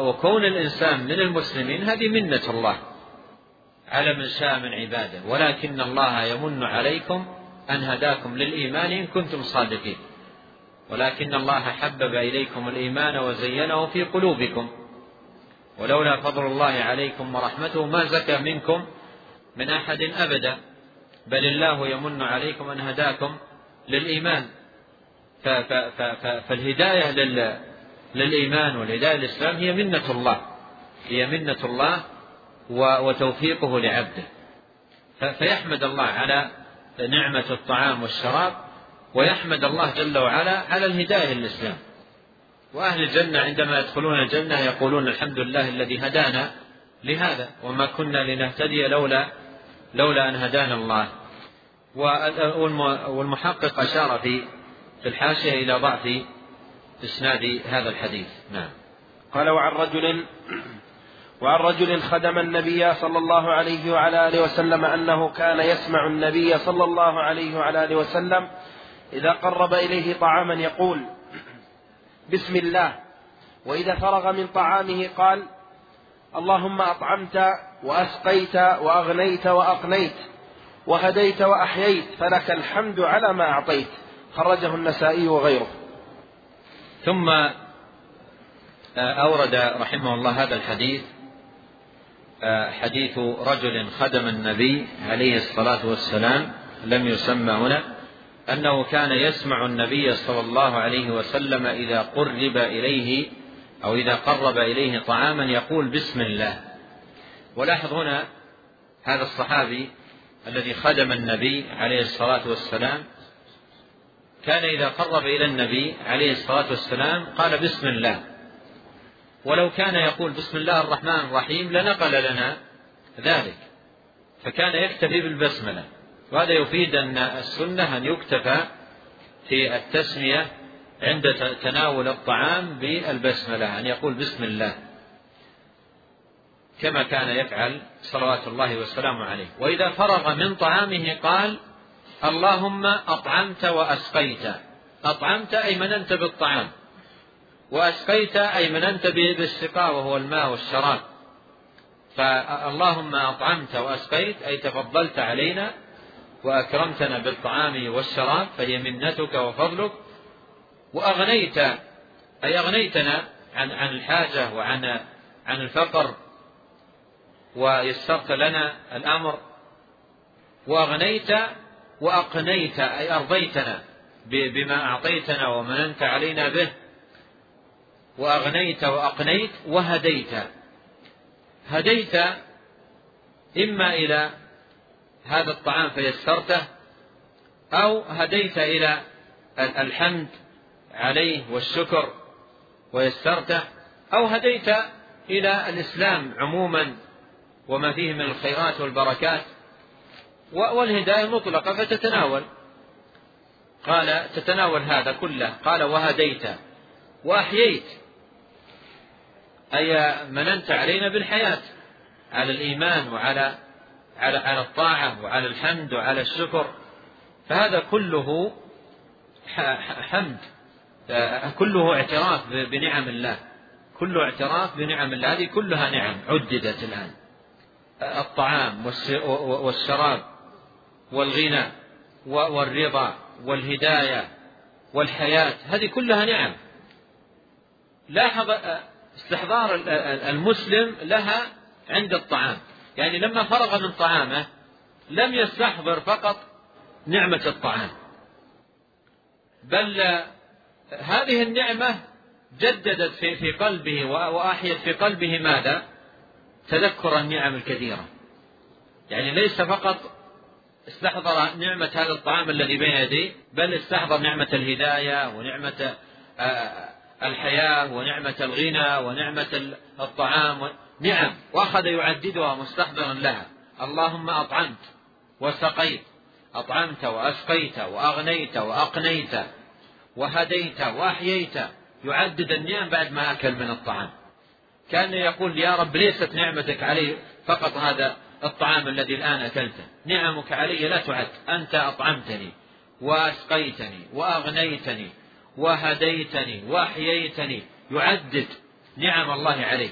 وكون الإنسان من المسلمين هذه منة الله. على من شاء من عباده. ولكن الله يمن عليكم أن هداكم للإيمان إن كنتم صادقين. ولكن الله حبب إليكم الإيمان وزينه في قلوبكم. ولولا فضل الله عليكم ورحمته ما زكى منكم من أحد أبدا. بل الله يمن عليكم أن هداكم للإيمان. فالهداية للإيمان والهداية للإسلام هي منة الله. هي منة الله وتوفيقه لعبده. فيحمد الله على نعمة الطعام والشراب ويحمد الله جل وعلا على الهداية للإسلام. وأهل الجنة عندما يدخلون الجنة يقولون الحمد لله الذي هدانا لهذا وما كنا لنهتدي لولا لولا أن هدانا الله. والمحقق أشار في في الحاشية إلى ضعف إسناد هذا الحديث. نعم.
قال وعن رجل وعن رجل خدم النبي صلى الله عليه وعلى آله وسلم أنه كان يسمع النبي صلى الله عليه وعلى آله وسلم إذا قرب إليه طعاما يقول بسم الله. وإذا فرغ من طعامه قال اللهم أطعمت وأسقيت وأغنيت وأقنيت وهديت وأحييت فلك الحمد على ما أعطيت. خرجه النسائي وغيره.
ثم آه، أورد رحمه الله هذا الحديث آه، حديث رجل خدم النبي عليه الصلاة والسلام لم يسمى هنا أنه كان يسمع النبي صلى الله عليه وسلم إذا قرب إليه أو إذا قرب إليه طعاما يقول بسم الله. ولاحظ هنا هذا الصحابي الذي خدم النبي عليه الصلاة والسلام كان إذا قرب إلى النبي عليه الصلاة والسلام قال بسم الله. ولو كان يقول بسم الله الرحمن الرحيم لنقل لنا ذلك. فكان يكتفي بالبسملة. وهذا يفيد أن السنة أن يكتفى في التسمية عند تناول الطعام بالبسملة أن يقول بسم الله. كما كان يفعل صلوات الله وسلامه عليه. وإذا فرغ من طعامه قال اللهم أطعمت وأسقيت. أطعمت أي مننت بالطعام. وأسقيت أي مننت بالسقاء وهو الماء والشراب. فاللهم أطعمت وأسقيت أي تفضلت علينا وأكرمتنا بالطعام والشراب فهي منتك وفضلك. وأغنيت أي أغنيتنا عن عن الحاجة وعن عن الفقر. ويسرت لنا الأمر. وأغنيت وأقنيت أي أرضيتنا بما أعطيتنا ومننت علينا به. وأغنيت وأقنيت وهديت. هديت إما إلى هذا الطعام فيسرته أو هديت إلى الحمد عليه والشكر ويسرته أو هديت إلى الإسلام عموما وما فيه من الخيرات والبركات. والهداية مطلقة فتتناول. قال تتناول هذا كله. قال وهديت. وأحييت. أي مننت علينا بالحياة. على الإيمان وعلى على على الطاعة وعلى الحمد وعلى الشكر. فهذا كله حمد. كله اعتراف بنعم الله. كله اعتراف بنعم الله هذه كلها نعم عددت الآن. الطعام والشراب. والغنى والرضا والهداية والحياة هذه كلها نعم لاحظ استحضار المسلم لها عند الطعام يعني لما فرغ من طعامه لم يستحضر فقط نعمة الطعام بل هذه النعمة جددت في في قلبه وأحيت في قلبه ماذا؟ تذكر النعم الكثيرة. يعني ليس فقط استحضر نعمة هذا الطعام الذي بين يديه بل استحضر نعمة الهداية ونعمة آه، الحياة ونعمة الغنى ونعمة الطعام نعم وأخذ يعددها مستحضرا لها. اللهم أطعمت وسقيت أطعمت وأسقيت وأغنيت وأقنيت وهديت وأحييت. يعدد النعم بعد ما أكل من الطعام. كأن يقول يا رب ليست نعمتك علي فقط هذا الطعام الذي الآن أكلته. نعمك علي لا تعد. أنت أطعمتني وأسقيتني وأغنيتني وهديتني وأحييتني. يعدد نعم الله عليه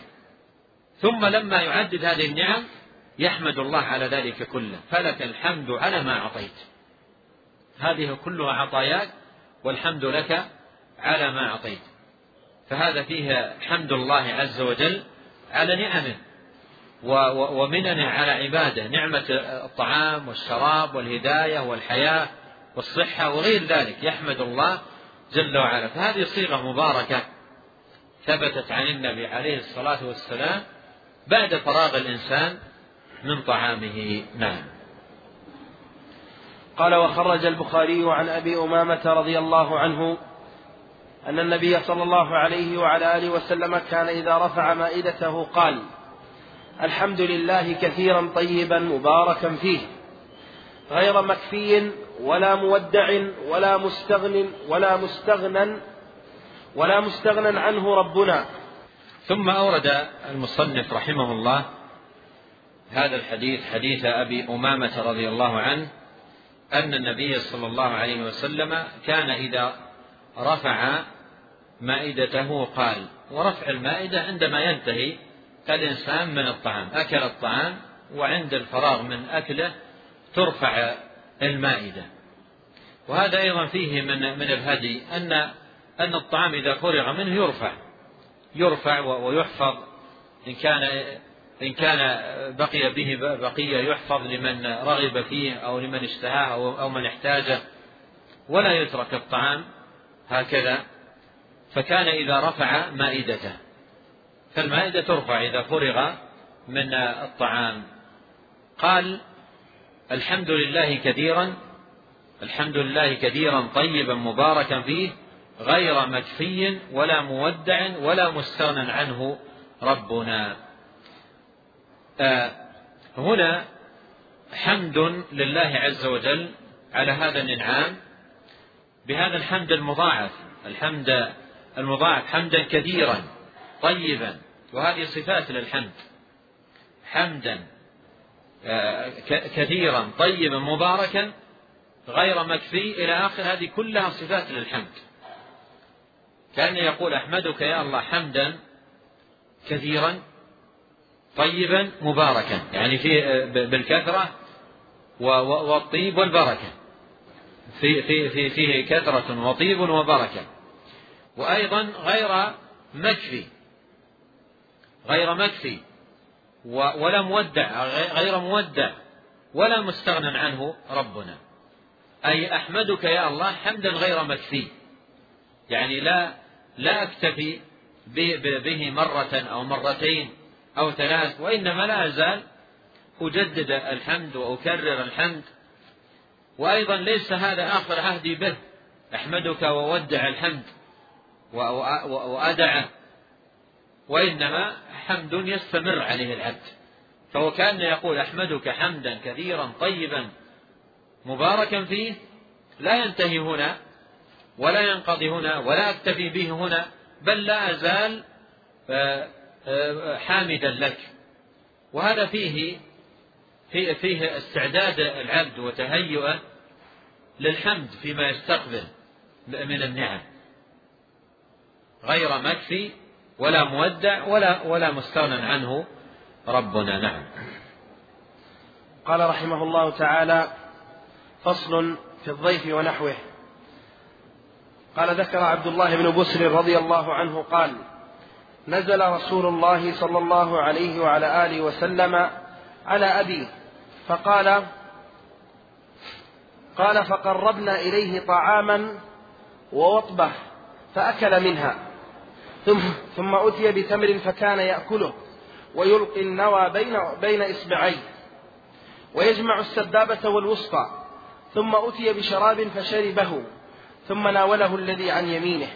ثم لما يعدد هذه النعم يحمد الله على ذلك كله. فلك الحمد على ما أعطيت. هذه كلها عطاياك والحمد لك على ما أعطيت. فهذا فيه حمد الله عز وجل على نعمه. ومننه على عباده نعمة الطعام والشراب والهداية والحياة والصحة وغير ذلك يحمد الله جل وعلا. فهذه صيغة مباركة ثبتت عن النبي عليه الصلاة والسلام بعد فراغ الإنسان من طعامه. نعم.
قال وخرج البخاري عن أبي أمامة رضي الله عنه أن النبي صلى الله عليه وعلى آله وسلم كان إذا رفع مائدته قال الحمد لله كثيرا طيبا مباركا فيه. غير مكفي ولا مودع ولا مستغن ولا مستغنى ولا مستغنى عنه ربنا.
ثم أورد المصنف رحمه الله هذا الحديث حديث أبي أمامة رضي الله عنه أن النبي صلى الله عليه وسلم كان إذا رفع مائدته قال ورفع المائدة عندما ينتهي الإنسان من الطعام أكل الطعام وعند الفراغ من أكله ترفع المائدة. وهذا أيضا فيه من من الهدي أن أن الطعام إذا فرغ منه يرفع. يرفع ويحفظ. إن كان إن كان بقي به بقية يحفظ لمن رغب فيه أو لمن اشتهاه أو من احتاجه ولا يترك الطعام هكذا فكان إذا رفع مائدته. فالمائدة ترفع إذا فرغ من الطعام. قال الحمد لله كثيرا الحمد لله كثيرا طيبا مباركا فيه غير مكفي ولا مودع ولا مستغنى عنه ربنا. آه هنا حمد لله عز وجل على هذا الانعام بهذا الحمد المضاعف الحمد المضاعف حمدا كثيرا طيبا وهذه صفات للحمد. حمدا آه، كثيرا طيبا مباركا غير مكفي إلى آخر هذه كلها صفات للحمد. كأن يقول أحمدك يا الله حمدا كثيرا طيبا مباركا. يعني في آه، بالكثرة والطيب والبركة. في في في فيه كثرة وطيب وبركة. وأيضا غير مكفي. غير مكفي ولا مودع غير مودع ولا مستغنى عنه ربنا. أي أحمدك يا الله حمدا غير مكفي. يعني لا لا أكتفي به مرة أو مرتين أو ثلاث وإنما لا أزال أجدد الحمد وأكرر الحمد. وأيضا ليس هذا آخر عهدي به أحمدك وودع الحمد وأدعه وإنما حمد يستمر عليه العبد. فهو كأن يقول أحمدك حمدا كثيرا طيبا مباركا فيه لا ينتهي هنا ولا ينقضي هنا ولا أكتفي به هنا بل لا أزال آه، آه، حامدا لك. وهذا فيه فيه استعداد العبد وتهيئه للحمد فيما يستقبل من النعم. غير مكفي ولا مودع ولا ولا مستغنى عنه ربنا. نعم.
قال رحمه الله تعالى فصل في الضيف ونحوه. قال ذكر عبد الله بن بسر رضي الله عنه قال نزل رسول الله صلى الله عليه وعلى آله وسلم على ابي فقال قال فقربنا إليه طعاما ووطبة فأكل منها. ثم ثم أتي بتمر فكان يأكله ويلقي النوى بين بين إصبعيه ويجمع السبابة والوسطى ثم أتي بشراب فشربه ثم ناوله الذي عن يمينه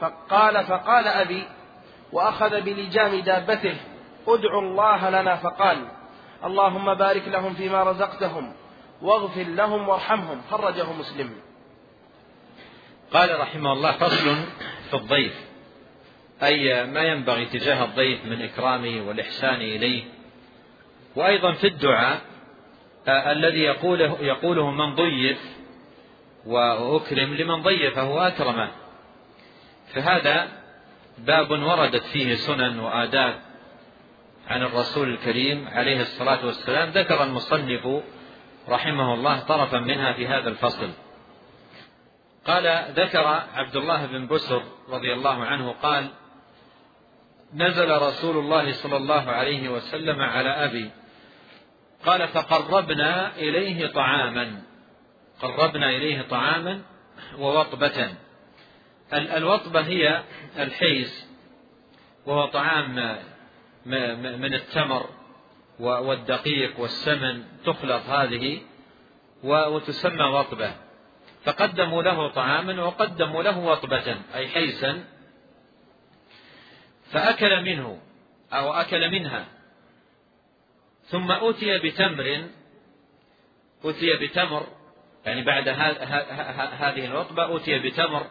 فقال فقال أبي وأخذ بلجام دابته ادعوا الله لنا فقال اللهم بارك لهم فيما رزقتهم واغفر لهم وارحمهم. خرجه مسلم.
قال رحمه الله فصل في الضيف. أي ما ينبغي تجاه الضيف من إكرامه والإحسان إليه. وأيضا في الدعاء آه، الذي يقوله, يقوله من ضيف وأكرم لمن ضيفه وأكرمه. فهذا باب وردت فيه سنن وآداب عن الرسول الكريم عليه الصلاة والسلام. ذكر المصنف رحمه الله طرفا منها في هذا الفصل. قال ذكر عبد الله بن بسر رضي الله عنه قال نزل رسول الله صلى الله عليه وسلم على أبي. قال فقربنا إليه طعاما. قربنا إليه طعاما ووطبة. الوطبة هي الحيز وهو طعام من التمر والدقيق والسمن تخلط هذه وتسمى وطبة. فقدموا له طعاما وقدموا له وطبة أي حيسا. فأكل منه أو أكل منها. ثم أتي بتمر أتي بتمر يعني بعد هذه الرطبة أتي بتمر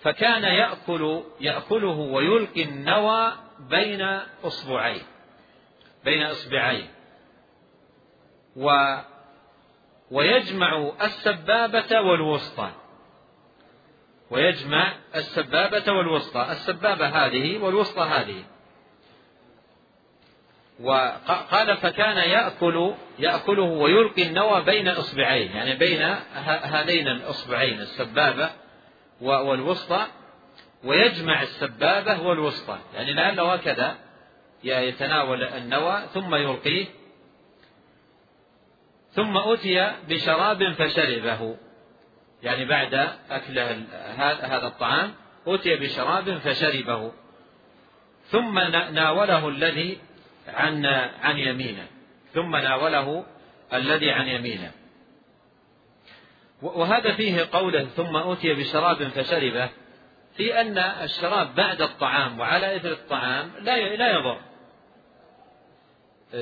فكان يأكل يأكله ويلقي النوى بين أصبعيه بين إصبعيه و ويجمع السبابة والوسطى. ويجمع السبابة والوسطى. السبابة هذه والوسطى هذه. وقال فكان يأكل يأكله ويلقي النوى بين إصبعين يعني بين هذين الإصبعين السبابة والوسطى. ويجمع السبابة والوسطى يعني لعله هكذا يتناول النوى ثم يلقيه. ثم أتي بشراب فشربه. يعني بعد أكل هذا الطعام أتي بشراب فشربه. ثم ناوله الذي عن عن يمينه. ثم ناوله الذي عن يمينه. وهذا فيه قوله ثم أتي بشراب فشربه في أن الشراب بعد الطعام وعلى إثر الطعام لا لا يضر.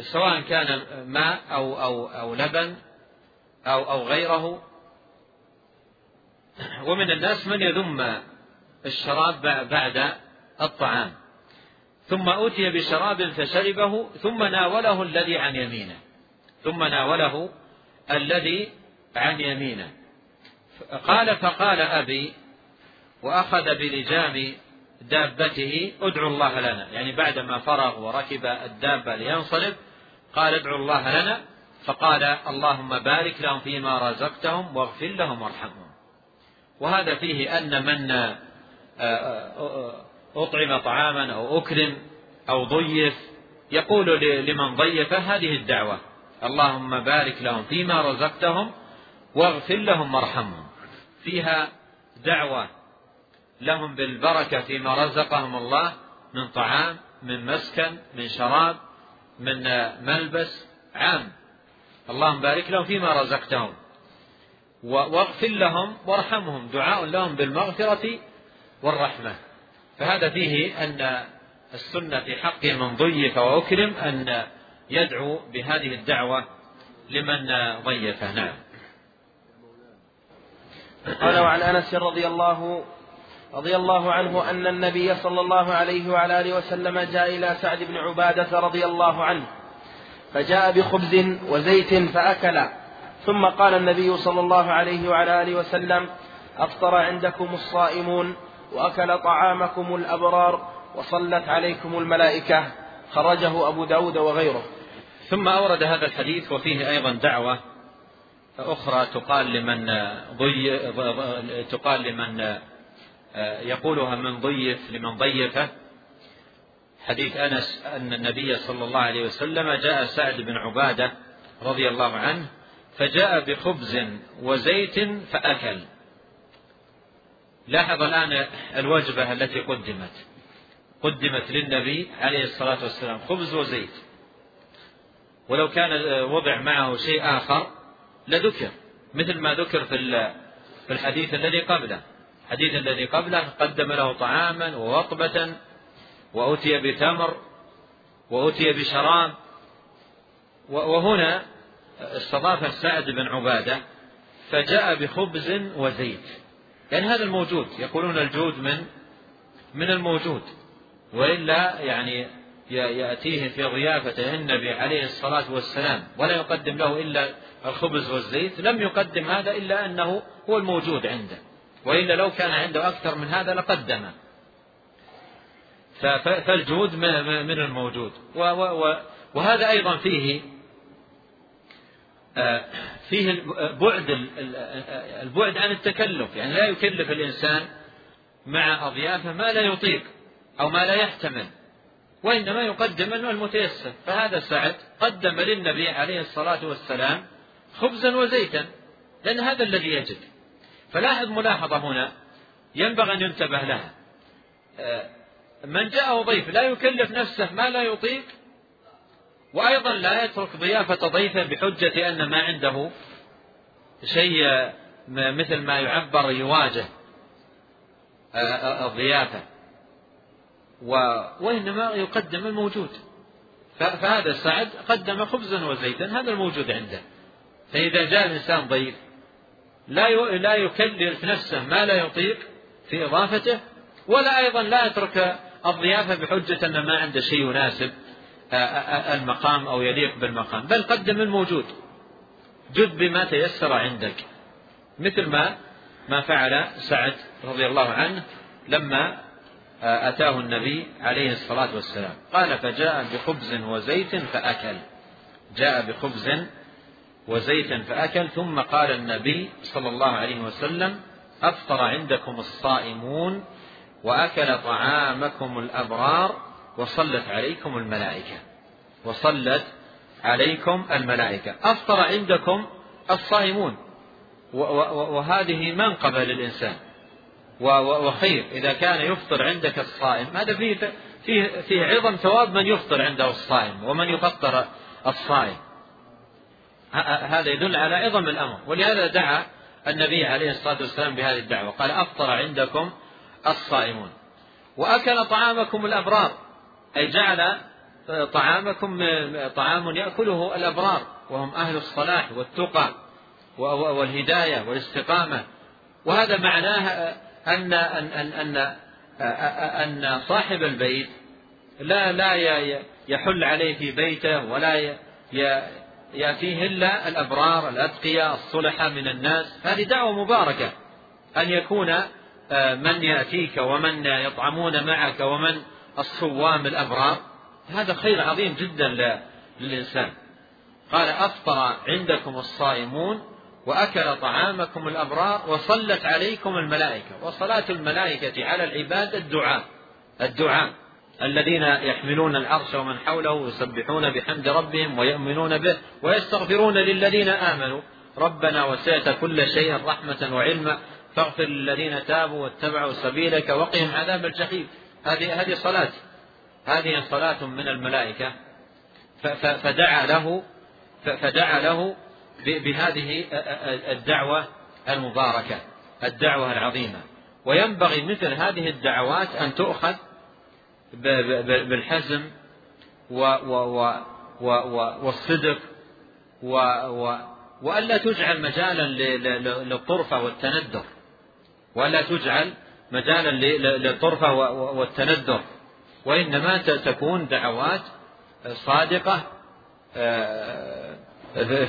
سواء كان ماء أو أو أو لبن أو أو غيره ومن الناس من يذم الشراب بعد الطعام. ثم أتي بشراب فشربه ثم ناوله الذي عن يمينه. ثم ناوله الذي عن يمينه. قال فقال أبي وأخذ بلجام دابته ادعوا الله لنا. يعني بعدما فرغ وركب الدابة لينصرف قال ادعوا الله لنا. فقال اللهم بارك لهم فيما رزقتهم واغفر لهم وارحمهم. وهذا فيه أن من أطعم طعاما أو أكرم أو ضيف يقول لمن ضيفه هذه الدعوة اللهم بارك لهم فيما رزقتهم واغفر لهم وارحمهم. فيها دعوة لهم بالبركة فيما رزقهم الله من طعام من مسكن من شراب من ملبس عام. اللهم بارك لهم فيما رزقتهم. واغفر لهم وارحمهم. دعاء لهم بالمغفرة والرحمة. فهذا فيه أن السنة في حق من ضيف وأكرم أن يدعو بهذه الدعوة لمن ضيفه. نعم.
قال وعن أنس رضي الله رضي الله عنه أن النبي صلى الله عليه وعلى آله وسلم جاء إلى سعد بن عبادة رضي الله عنه فجاء بخبز وزيت فأكل. ثم قال النبي صلى الله عليه وعلى آله وسلم أفطر عندكم الصائمون وأكل طعامكم الأبرار وصلت عليكم الملائكة. خرجه أبو داود وغيره.
ثم أورد هذا الحديث وفيه أيضا دعوة أخرى تقال لمن ضي تقال لمن يقولها من ضيف لمن ضيفه. حديث أنس أن النبي صلى الله عليه وسلم جاء سعد بن عبادة رضي الله عنه فجاء بخبز وزيت فأكل. لاحظ الآن الوجبة التي قدمت. قدمت للنبي عليه الصلاة والسلام خبز وزيت. ولو كان وضع معه شيء آخر لذكر مثل ما ذكر في في الحديث الذي قبله. الحديث الذي قبله قدم له طعاما ووطبة وأتي بتمر وأتي بشراب. وهنا استضاف سعد بن عبادة فجاء بخبز وزيت. يعني هذا الموجود يقولون الجود من من الموجود. وإلا يعني يأتيه في ضيافته النبي عليه الصلاة والسلام ولا يقدم له إلا الخبز والزيت. لم يقدم هذا إلا أنه هو الموجود عنده. وإلا لو كان عنده أكثر من هذا لقدمه فالجود من الموجود. وهذا أيضا فيه فيه بعد البعد عن التكلف. يعني لا يكلف الإنسان مع أضيافه ما لا يطيق أو ما لا يحتمل وإنما يقدم المتيسر. فهذا سعد قدم للنبي عليه الصلاة والسلام خبزا وزيتا لأن هذا الذي يجد. فلاحظ ملاحظة هنا ينبغي أن ينتبه لها. آه، من جاءه ضيف لا يكلف نفسه ما لا يطيق وأيضا لا يترك ضيافة ضيفه بحجة أن ما عنده شيء مثل ما يعبر يواجه آه، آه، الضيافة وإنما يقدم الموجود. فهذا سعد قدم خبزا وزيتا هذا الموجود عنده. فإذا جاء الإنسان ضيف لا لا يكلف نفسه ما لا يطيق في إضافته ولا أيضا لا يترك الضيافة بحجة أن ما عنده شيء يناسب. المقام أو يليق بالمقام. بل قدم الموجود. جد بما تيسر عندك. مثل ما ما فعل سعد رضي الله عنه لما أتاه النبي عليه الصلاة والسلام. قال فجاء بخبز وزيت فأكل. جاء بخبز وزيتا فأكل ثم قال النبي صلى الله عليه وسلم أفطر عندكم الصائمون وأكل طعامكم الأبرار وصلت عليكم الملائكة. وصلت عليكم الملائكة. أفطر عندكم الصائمون. وهذه منقبة للإنسان. وخير. إذا كان يفطر عندك الصائم هذا فيه فيه فيه عظم ثواب من يفطر عنده الصائم ومن يفطر الصائم. هذا يدل على عظم الأمر. ولهذا دعا النبي عليه الصلاة والسلام بهذه الدعوة. قال أفطر عندكم الصائمون. وأكل طعامكم الأبرار. أي جعل طعامكم طعام يأكله الأبرار وهم أهل الصلاح والتقى والهداية والاستقامة. وهذا معناه أن أن أن أن, أن صاحب البيت لا لا يحل عليه في بيته ولا يأتيه إلا الأبرار الأتقياء الصلحة من الناس. هذه دعوة مباركة أن يكون آه، من يأتيك ومن يطعمون معك ومن الصوام الأبرار هذا خير عظيم جدا للإنسان. قال أفطر عندكم الصائمون وأكل طعامكم الأبرار وصلت عليكم الملائكة. وصلاة الملائكة على العباد الدعاء الدعاء الذين يحملون العرش ومن حوله يسبحون بحمد ربهم ويؤمنون به ويستغفرون للذين آمنوا. ربنا وسعت كل شيء رحمة وعلما. فاغفر للذين تابوا واتبعوا سبيلك وقهم عذاب الجحيم. هذه هذه صلاة. هذه صلاة من الملائكة. فدعا له فدعا له بهذه الدعوة المباركة الدعوة العظيمة. وينبغي مثل هذه الدعوات أن تؤخذ بالحزم والصدق وألا تجعل مجالا للطرفة والتندر. وألا تجعل مجالا للطرفة والتندر. وإنما تكون دعوات صادقة آه،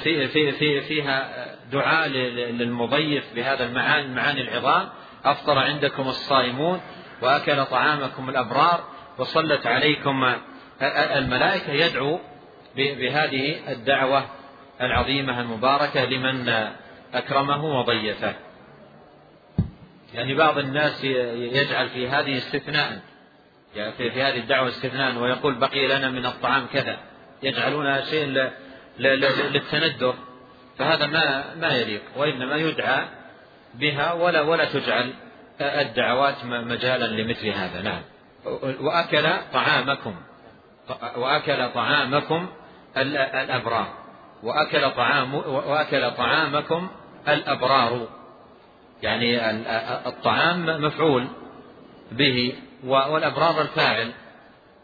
في في في فيها دعاء للمضيف بهذا المعاني المعاني العظام. أفطر عندكم الصائمون وأكل طعامكم الأبرار وصلت عليكم الملائكة يدعو بهذه الدعوة العظيمة المباركة لمن أكرمه وضيفه. يعني بعض الناس يجعل في هذه استثناء يعني في, هذه الدعوة استثناء ويقول بقي لنا من الطعام كذا. يجعلونها شيء للتندر فهذا ما ما يليق وإنما يدعى بها ولا ولا تجعل الدعوات مجالا لمثل هذا. نعم. وأكل طعامكم وأكل طعامكم الأبرار. وأكل طعام وأكل طعامكم الأبرار. يعني الطعام مفعول به والأبرار الفاعل.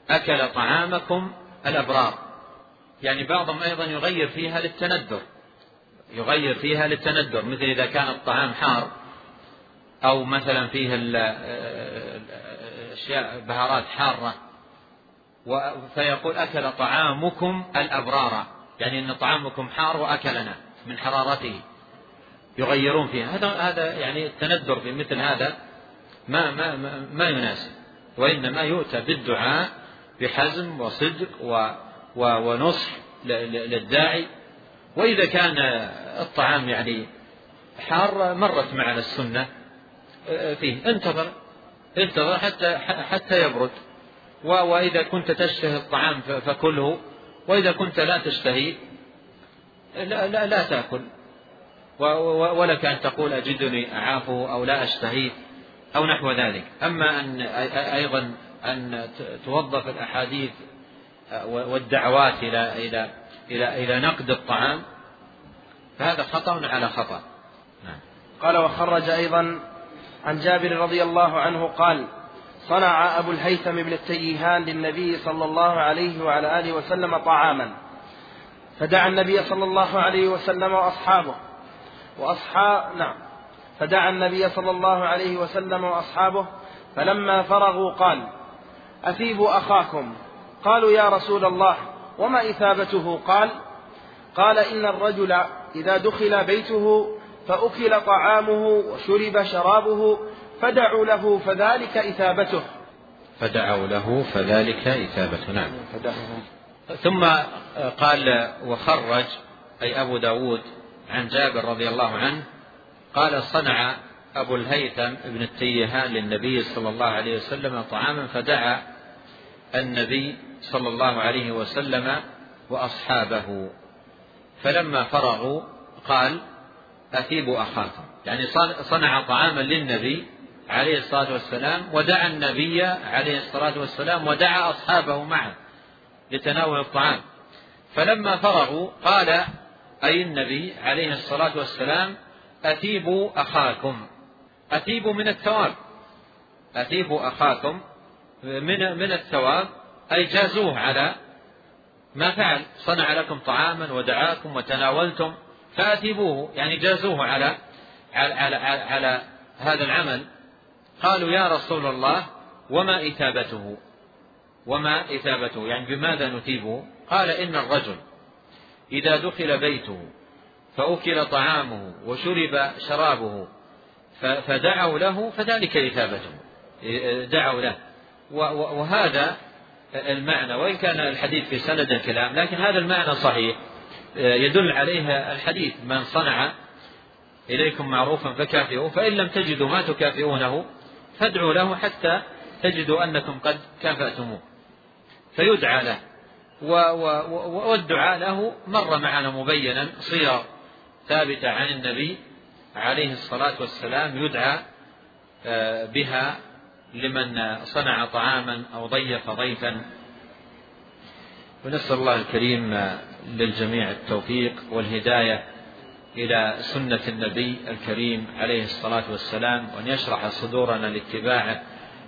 أكل طعامكم الأبرار يعني بعضهم أيضا يغير فيها للتندر. يغير فيها للتندر مثل إذا كان الطعام حار أو مثلا فيه أشياء بهارات حارة. فيقول أكل طعامكم الأبرار. يعني أن طعامكم حار وأكلنا من حرارته. يغيرون فيها. هذا هذا يعني التندر في مثل هذا ما ما ما, يناسب. وإنما يؤتى بالدعاء بحزم وصدق ونصح للداعي. وإذا كان الطعام يعني حار مرت معنا السنة آه، فيه. انتظر. انتظر حتى حتى يبرد. وإذا كنت تشتهي الطعام فكله. وإذا كنت لا تشتهي لا, لا, لا تأكل. ولك أن تقول أجدني أعافه أو لا أشتهيه أو نحو ذلك. أما أن أيضا أن توظف الأحاديث والدعوات إلى إلى إلى إلى نقد الطعام فهذا خطأ على خطأ.
نعم. قال وخرج أيضا عن جابر رضي الله عنه قال صنع أبو الهيثم بن التيهان للنبي صلى الله عليه وعلى آله وسلم طعاما. فدعا النبي صلى الله عليه وسلم وأصحابه. وأصحاب نعم. فدعا النبي صلى الله عليه وسلم وأصحابه فلما فرغوا قال أثيبوا أخاكم. قالوا يا رسول الله وما إثابته؟ قال قال إن الرجل إذا دخل بيته فأكل طعامه وشرب شرابه فدعوا له فذلك إثابته.
فدعوا له فذلك إثابته نعم. ثم قال وخرج أي أبو داود عن جابر رضي الله عنه قال صنع أبو الهيثم ابن التيهان للنبي صلى الله عليه وسلم طعاما فدعا النبي صلى الله عليه وسلم وأصحابه. فلما فرغوا قال أثيبوا أخاكم. يعني صنع طعاما للنبي عليه الصلاة والسلام ودعا النبي عليه الصلاة والسلام ودعا أصحابه معه لتناول الطعام. فلما فرغوا قال أي النبي عليه الصلاة والسلام أثيبوا أخاكم. أثيبوا من الثواب. أثيبوا أخاكم من من الثواب أي جازوه على ما فعل. صنع لكم طعاما ودعاكم وتناولتم فأثيبوه. يعني جازوه على على, على, على, على هذا العمل. قالوا يا رسول الله وما إثابته؟ وما إثابته؟ يعني بماذا نثيبه؟ قال إن الرجل إذا دخل بيته فأكل طعامه وشرب شرابه فدعوا له فذلك إثابته دعوا له. وهذا المعنى وإن كان الحديث في سند الكلام لكن هذا المعنى صحيح. يدل عليه الحديث من صنع إليكم معروفا فكافئوه فإن لم تجدوا ما تكافئونه فادعوا له حتى تجدوا أنكم قد كافأتموه. فيدعى له. والدعاء له مر معنا مبينا صيغ ثابتة عن النبي عليه الصلاة والسلام يدعى آه، بها لمن صنع طعاما أو ضيف ضيفا. ونسأل الله الكريم للجميع التوفيق والهداية إلى سنة النبي الكريم عليه الصلاة والسلام وأن يشرح صدورنا لاتباعه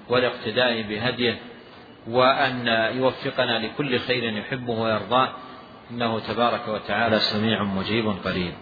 والاقتداء بهديه. وأن يوفقنا لكل خير يحبه ويرضاه. إنه تبارك وتعالى سميع مجيب قريب.